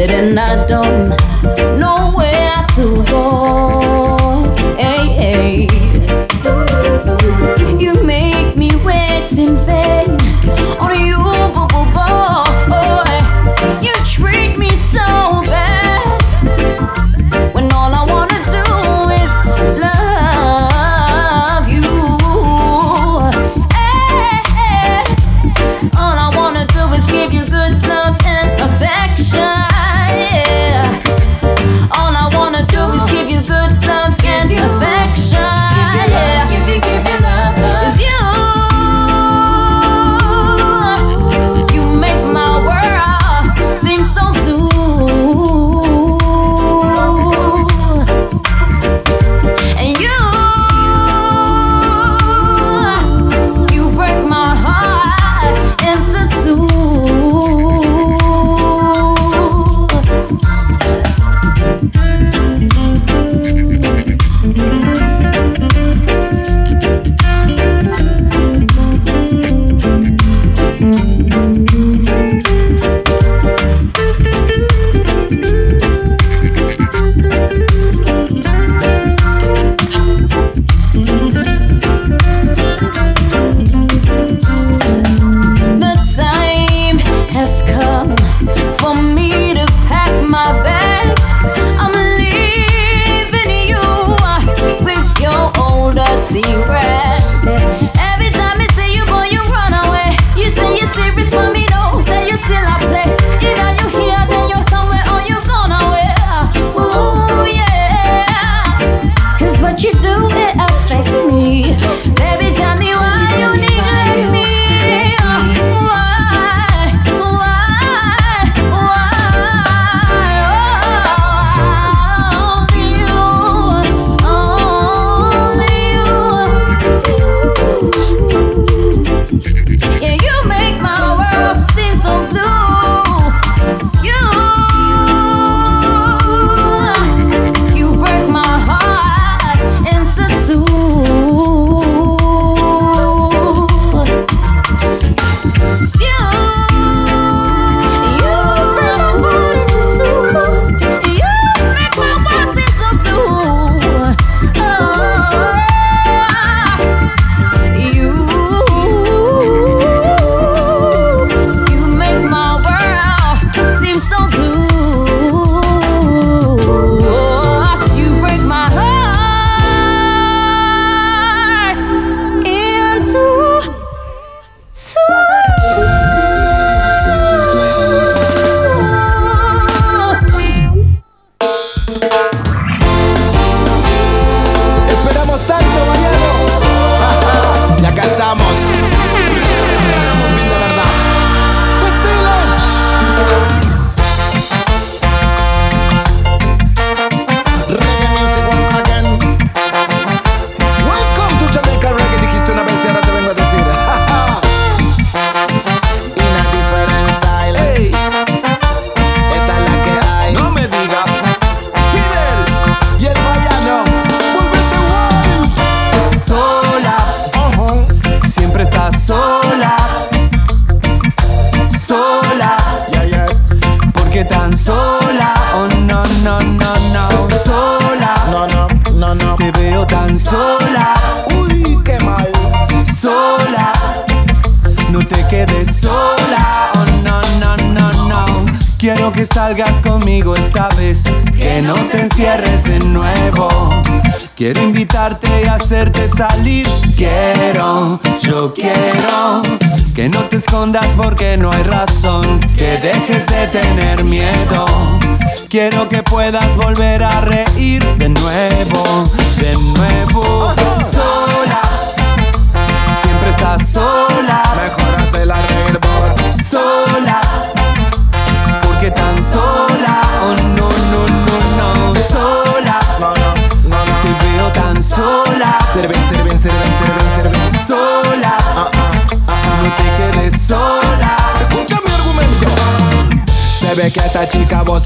And I don't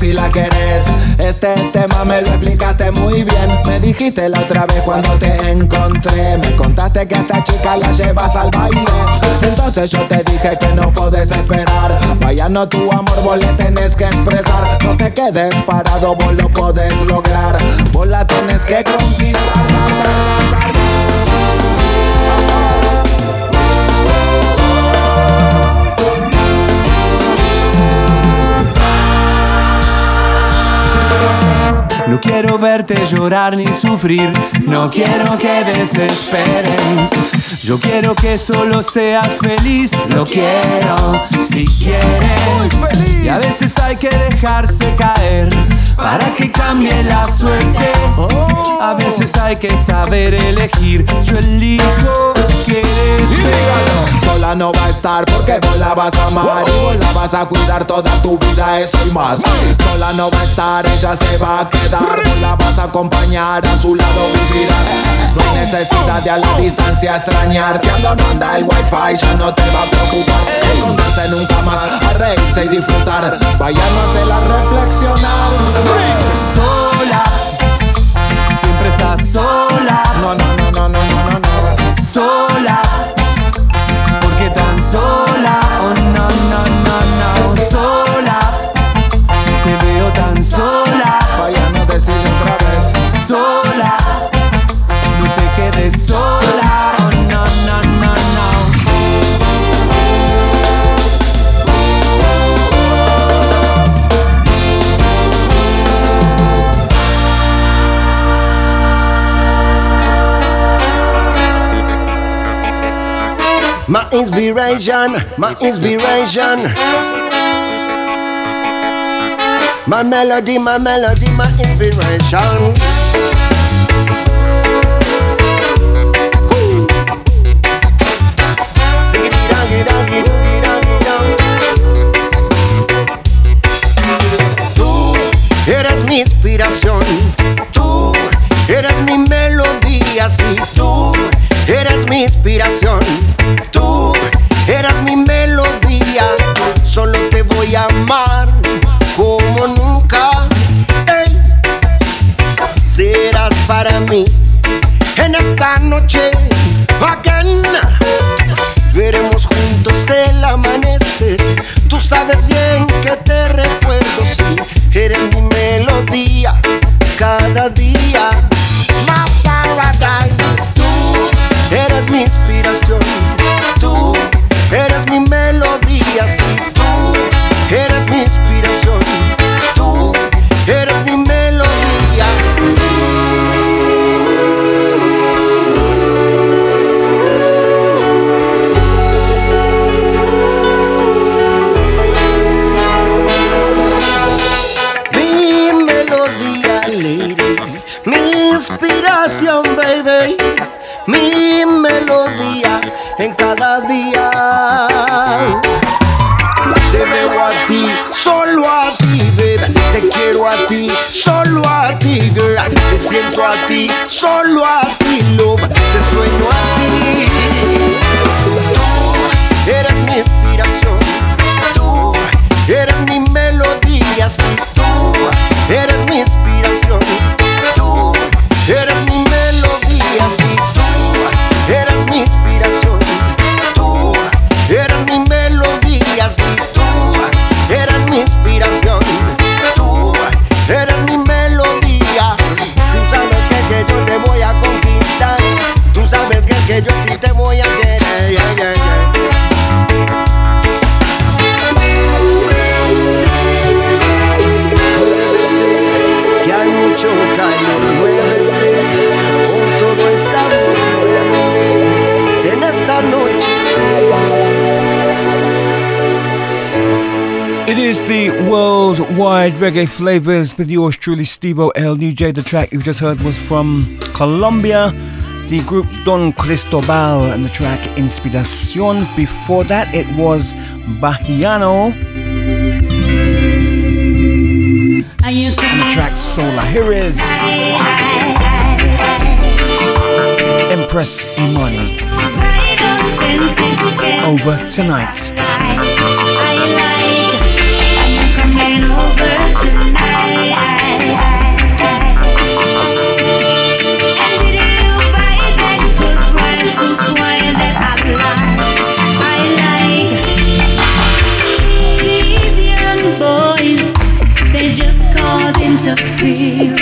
sí la querés. Este tema me lo explicaste muy bien. Me dijiste la otra vez cuando te encontré. Me contaste que esta chica la llevas al baile. Entonces yo te dije que no podés esperar. Vaya, no tu amor, vos le tenés que expresar. No te quedes parado, vos lo podés lograr. Vos la tenés que conquistar. No quiero verte llorar ni sufrir, no quiero que desesperes. Yo quiero que solo seas feliz, lo quiero si quieres. Y a veces hay que dejarse caer para que cambie la suerte. A veces hay que saber elegir, yo elijo Sola no va a estar porque vos la vas a amar y vos la vas a cuidar toda tu vida, eso y más. Sola no va a estar, ella se va a quedar, vos la vas a acompañar, a su lado vivirás. No hay necesidad de a la distancia extrañar, si ando no anda el wifi ya no te va a preocupar. Encontrarse nunca más, a reírse y disfrutar, vaya no hacerla reflexionar. Sola, siempre estás sola. No, no, no, no, no, no, no, no. sola. Porque tan sola, oh no, no, no, no, sola. Te veo tan sola, Vaya no decirle otra vez. sola. No te quedes sola, My inspiration, my inspiration. My melody, my melody, my inspiration. Tú eres mi inspiración, tú eres mi melodía, sí, tú eres mi inspiración, tú eres mi melodía, solo te voy a amar como nunca. Ey, serás para mí en esta noche, again. Worldwide reggae flavas with yours truly, Stevo L. DJ. The track you just heard was from Colombia, the group Don Cristobal, and the track Inspiracion. Before that, it was Bahiano. And the track Sola. Here is Empress Imani. Over tonight. Interference.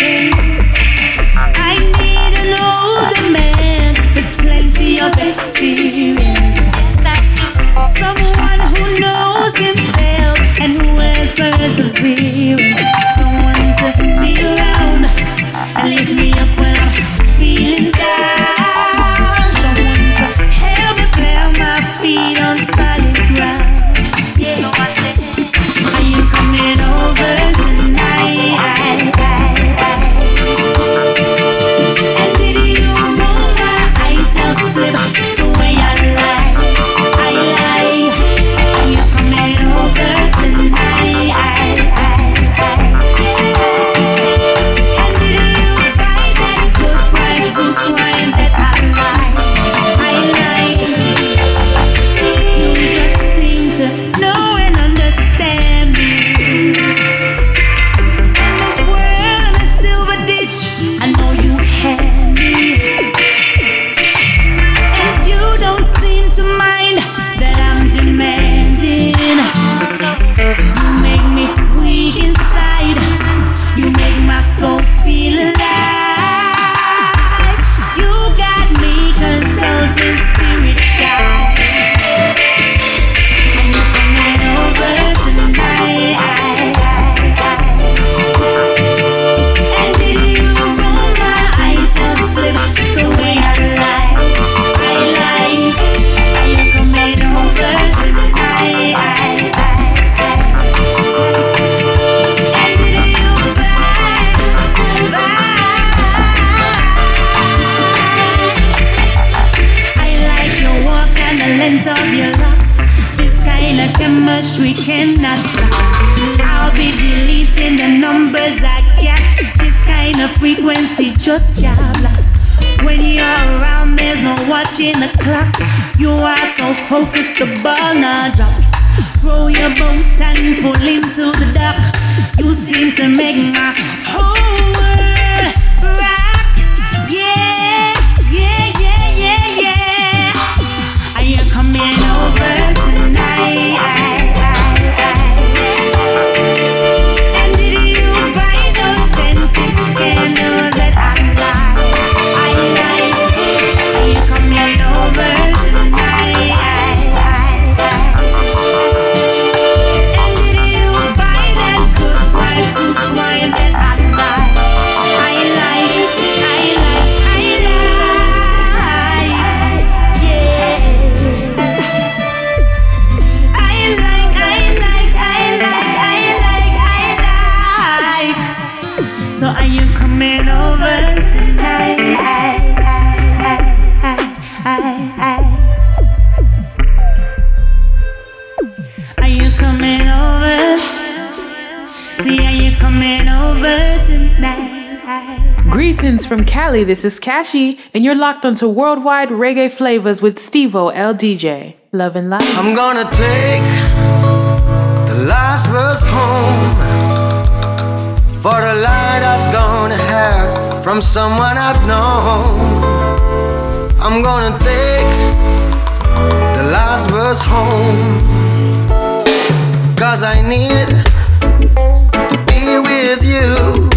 Watching the clock. You are so focused, the ball not drop. Throw your boat and pull into the dock. You seem to make my whole Greetings from Cali. This is Kashi, and you're locked onto worldwide reggae flavas with Stevo LDJ. Love and life. I'm gonna take the last verse home for the lie that's gonna have from someone I've known. I'm gonna take the last verse home cause I need to be with you.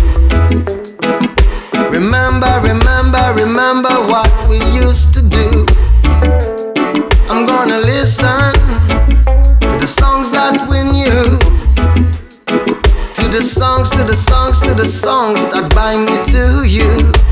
Remember, remember, remember what we used to do. I'm gonna listen to the songs that we knew. To the songs, to the songs, to the songs that bind me to you.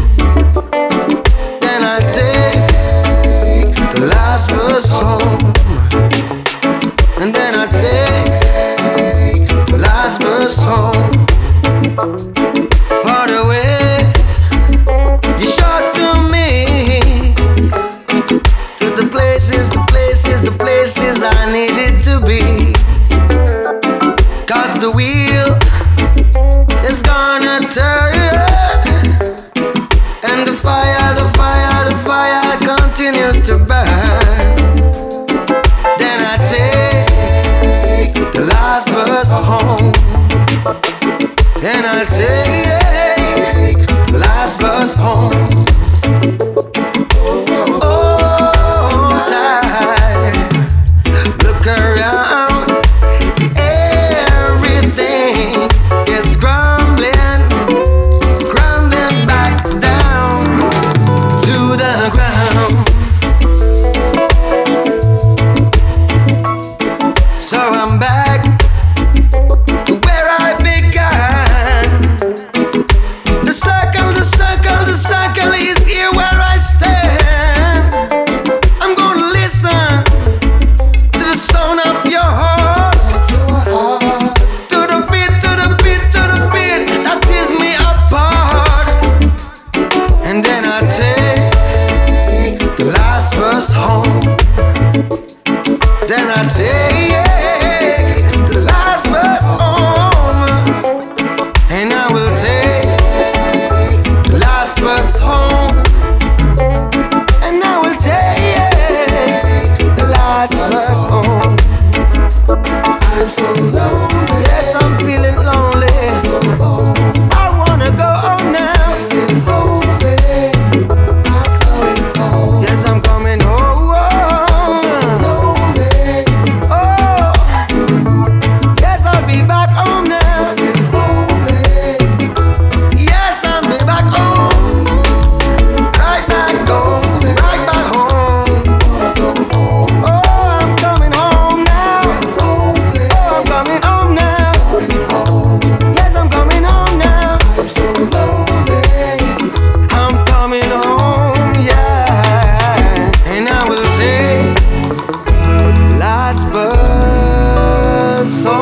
iceberg song.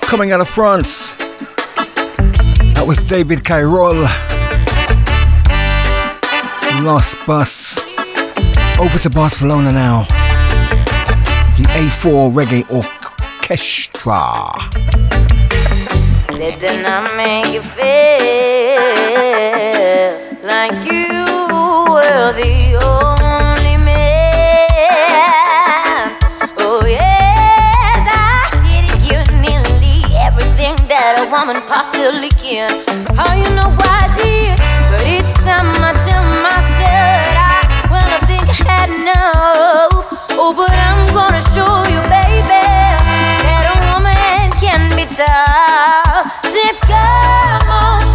Coming out of France, that was David Cairol. Last bus over to Barcelona now the A4 Reggae Orchestra. Make you feel like you were the only man? Oh yes, I did nearly everything that a woman possibly can. How you know I did? But each time I tell myself, I, well, I think I had no fool, but I'm gonna show you, baby, that a woman can be tough. If come on.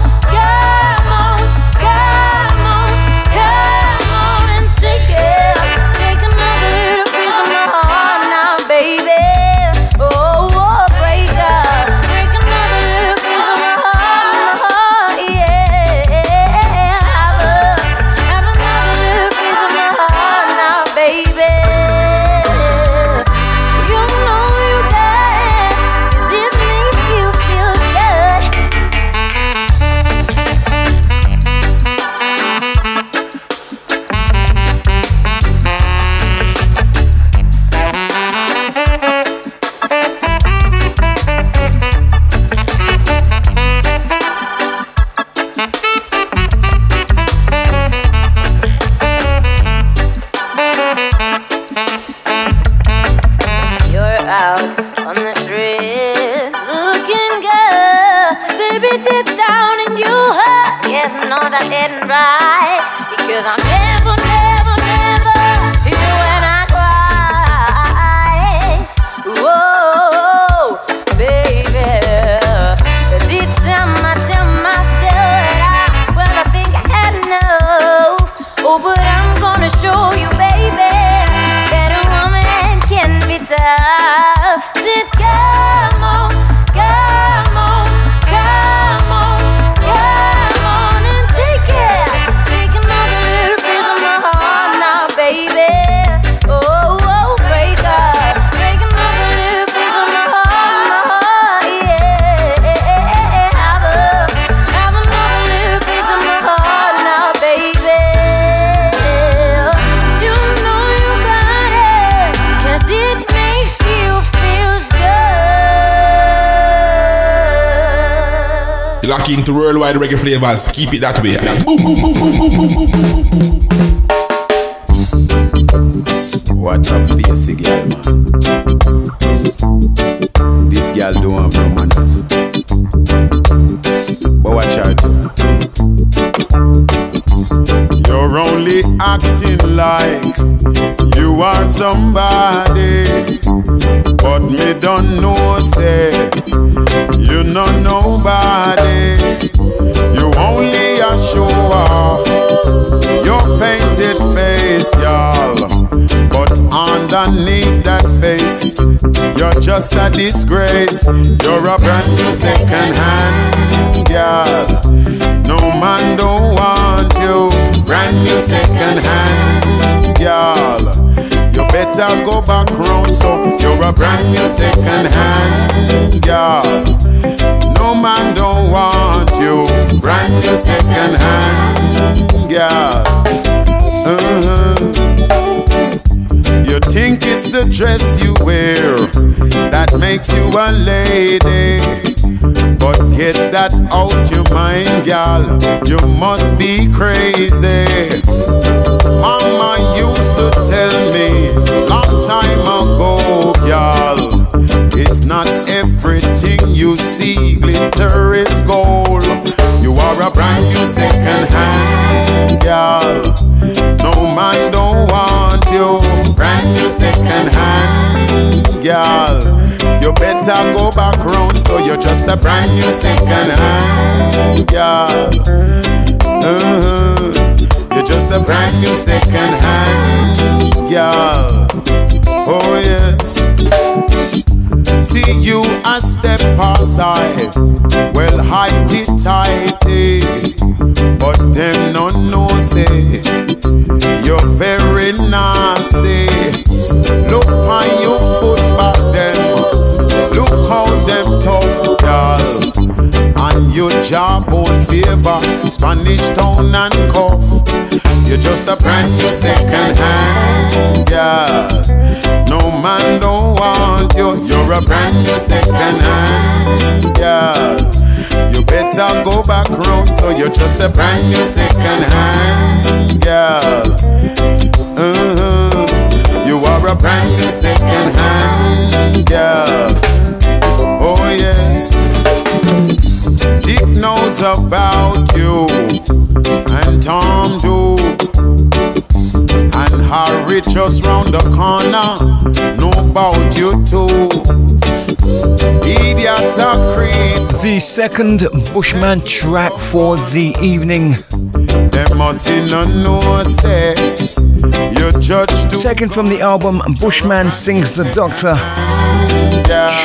You lock into worldwide reggae flavas. Keep it that way. Boom, boom, boom, boom, boom, boom, boom, boom, boom. Just a disgrace. You're a brand new second hand girl. No man don't want you. Brand new second hand girl. You better go back round, so you're a brand new second hand girl. No man don't want you. Brand new second hand girl. You think it's the dress you wear that makes you a lady. But get that out your mind, gal. You must be crazy. Mama used to tell me long time ago, gal. It's not everything you see glitter is gold. You are a brand new second hand, gal. No man don't second hand, girl. You better go back round, so you're just a brand new second hand, girl. Uh-huh. You're just a brand new second hand, girl. Oh yes. See you a step aside, well height it tighty, but them no know say you're very nasty. Look on your foot back them, look how them tough girl, and your jawbone favor Spanish town and cuff. You're just a brand new second hand girl. No man don't want you. You're a brand new second hand girl. Better go back round, so you're just a brand new second hand girl. Uh-huh. You are a brand new second hand girl. Oh yes. Dick knows about you, and Tom do. And Harry just round the corner, know about you too. Idiot creep. The second Bushman track for the evening. Them must no know say you judge to Second from the album Bushman Sings the Doctor.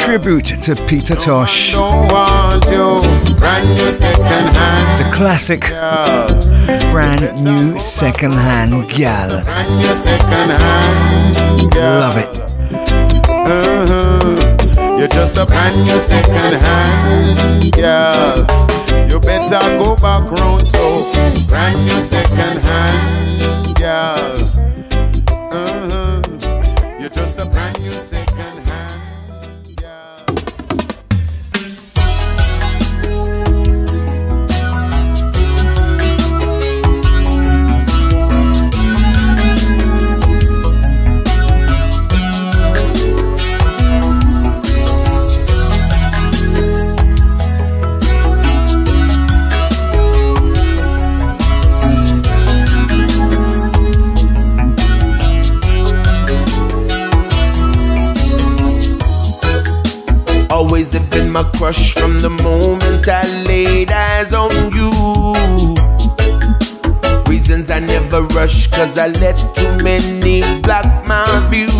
Tribute to Peter Tosh. Don't want you. Brand new second hand. The classic brand new second hand gal. Brand new second hand. girl. Love it. Uh-huh. You're just a brand new second hand girl. You better go back round, so brand new second hand girl. Always have been my crush from the moment I laid eyes on you. Reasons I never rush, cause I let too many block my view.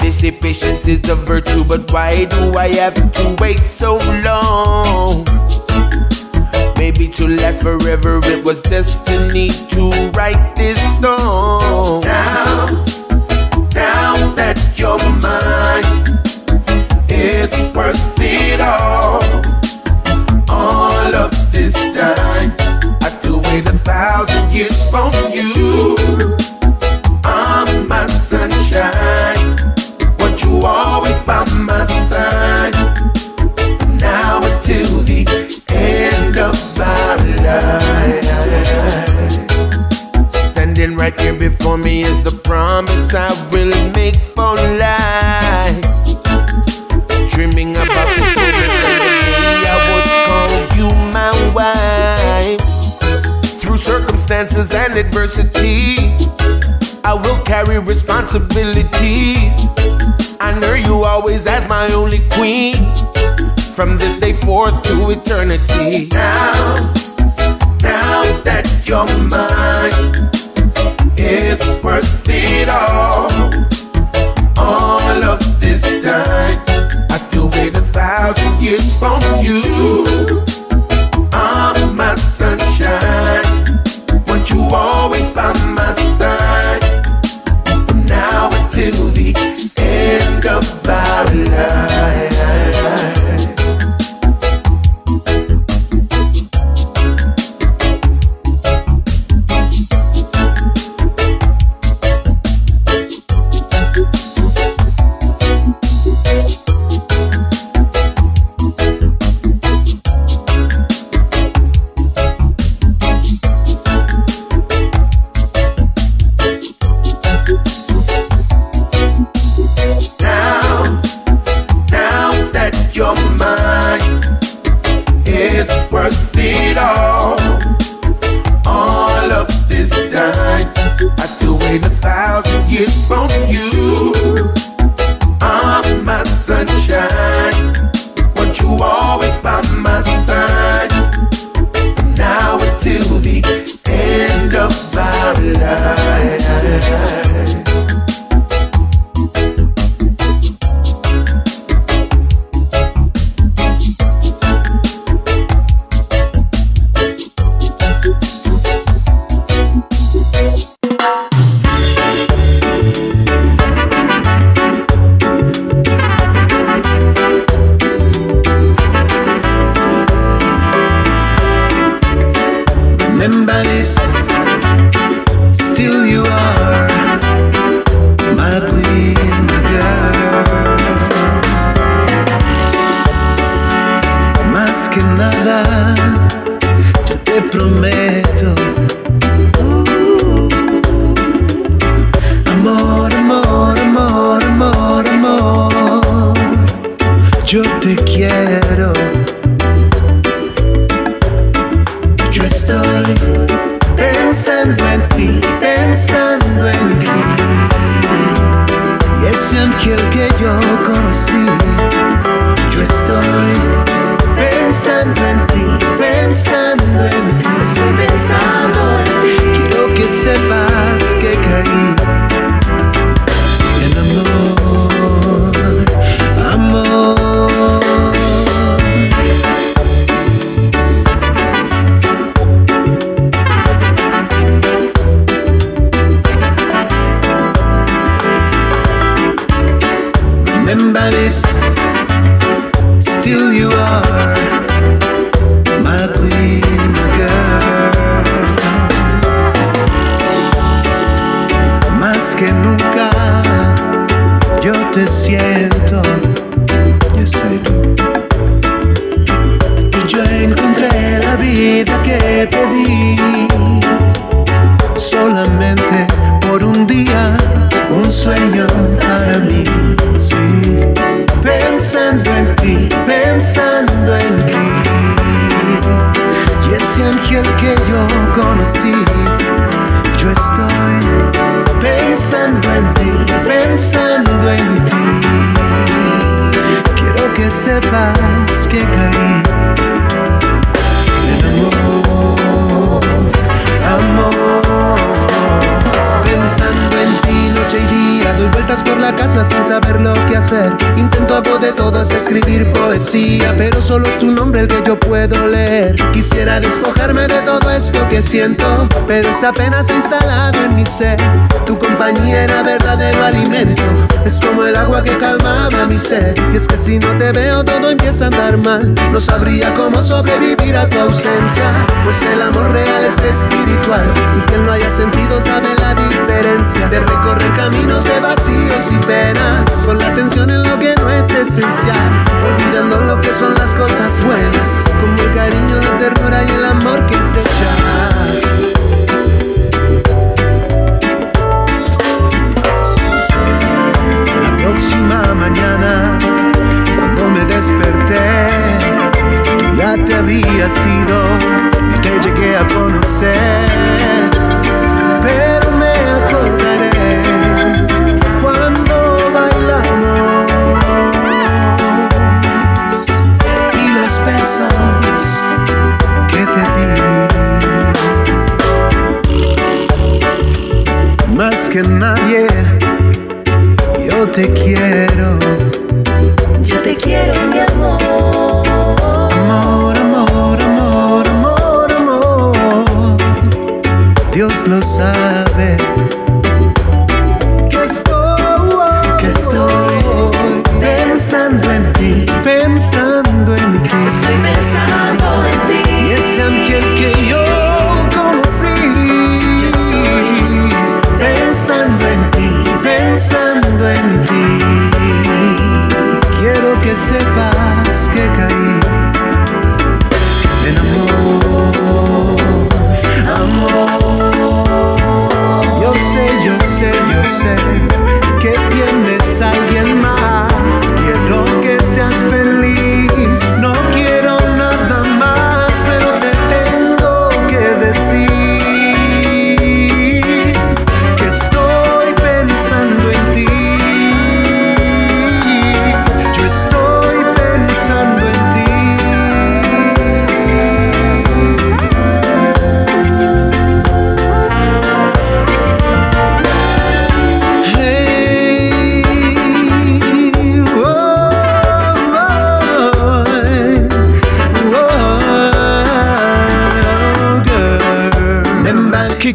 They say patience is a virtue, but why do I have to wait so long? Maybe to last forever, it was destiny to write this song. Now, now that you're mine, it's worth it all. All of this time, I still wait a thousand years for you. I'm my sunshine, but you always by my side. Now until the end of my life. Standing right here before me is the promise I will make for life. And adversities, I will carry responsibilities. I know you always as my only queen. From this day forth to eternity. Now, now that you're mine, it's worth it all. All of this time, I still wait a thousand years for you. I'm my sunshine. Always by my side. From now until the end of our life. I a thousand years from you. I'm my sunshine, want you always by my side. Now until the end of our life. Que siento, pero está apenas instalado en mi ser. Tu compañía era verdadero alimento, es como el agua que calmaba mi sed. Y es que si no te veo todo empieza a andar mal, no sabría cómo sobrevivir a tu ausencia, pues el amor real es espiritual y quien lo haya sentido sabe la diferencia de recorrer caminos de vacíos y penas, con la atención en lo que no es esencial, olvidando lo que son las cosas buenas, como el cariño, la ternura y el amor que se echa. mañana, cuando me desperté, tú ya te había sido y te llegué a conocer. Pero me acordaré cuando bailamos y las besos que te di. Más que nada quiero. Yo te quiero, mi amor. Amor, amor, amor, amor, amor. Dios lo sabe.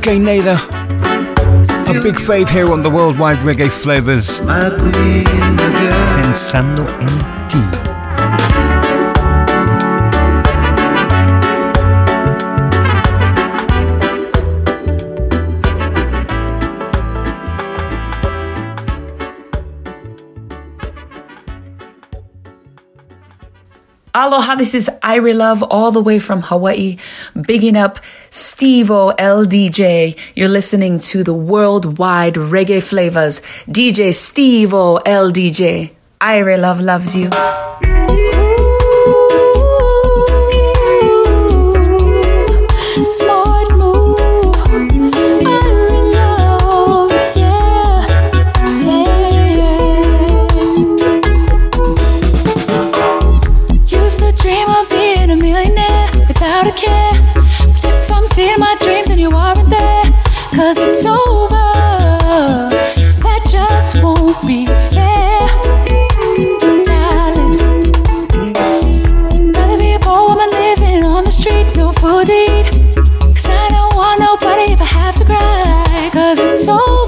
Girl. Nader, a big fave here on the worldwide reggae flavas. Pensando en ti. Aloha, this is Irie Love all the way from Hawaii, bigging up Stevo LDJ. You're listening to the worldwide reggae flavas. DJ Stevo LDJ. Irie Love loves you. Smart move. Dream of being a millionaire without a care. But if my dreams and you aren't there, cause it's over, that just won't be fair. Darling, rather be a poor woman living on the street, no food to eat. Cause I don't want nobody if I have to cry. Cause it's over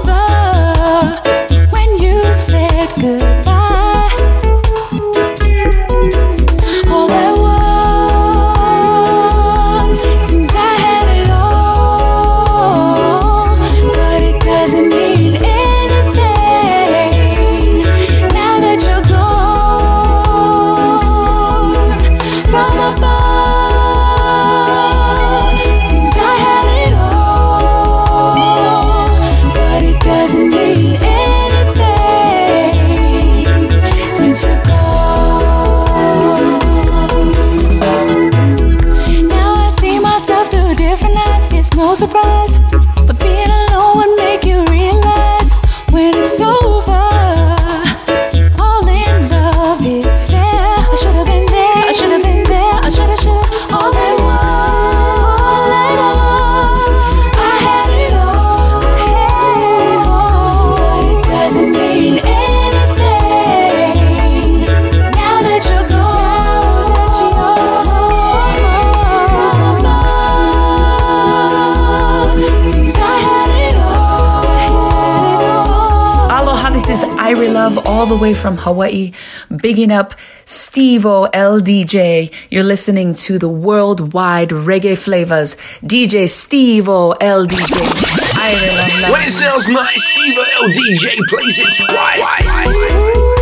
surprise, all the way from Hawaii, bigging up Stevo LDJ. You're listening to the worldwide reggae flavas. DJ Stevo LDJ. Irie Love, love When it you. sounds nice, Steve LDJ plays it twice.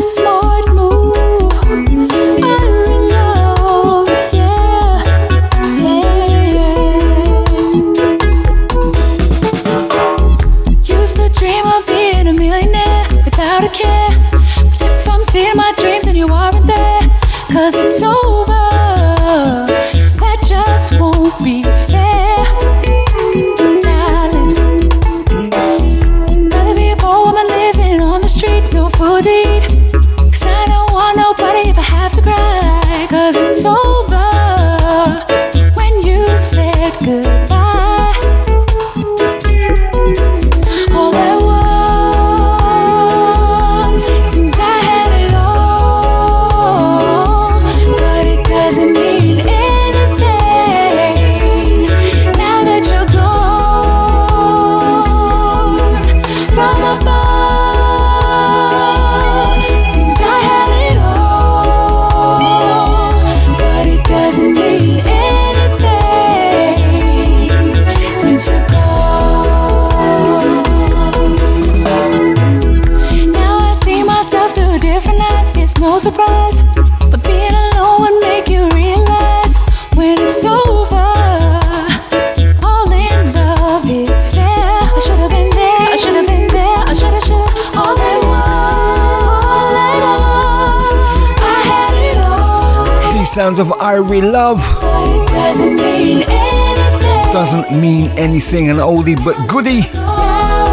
Smart dream of being a millionaire without a care. But if I'm seeing my dreams and you aren't there, cause it's over, sounds of Irie Love doesn't mean anything. an oldie but goodie.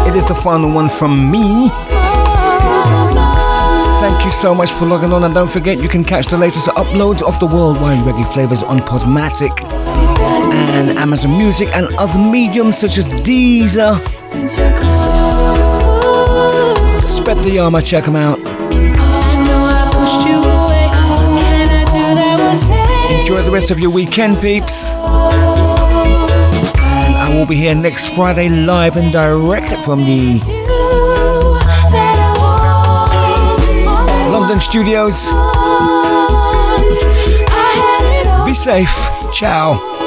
It is the final one from me. Thank you so much for logging on, and don't forget you can catch the latest uploads of the worldwide reggae flavas on Podomatic and Amazon Music and other mediums such as Deezer. Spetayama, check them out. The rest of your weekend, peeps. And I will be here next Friday live and direct from the London studios. Be safe. Ciao.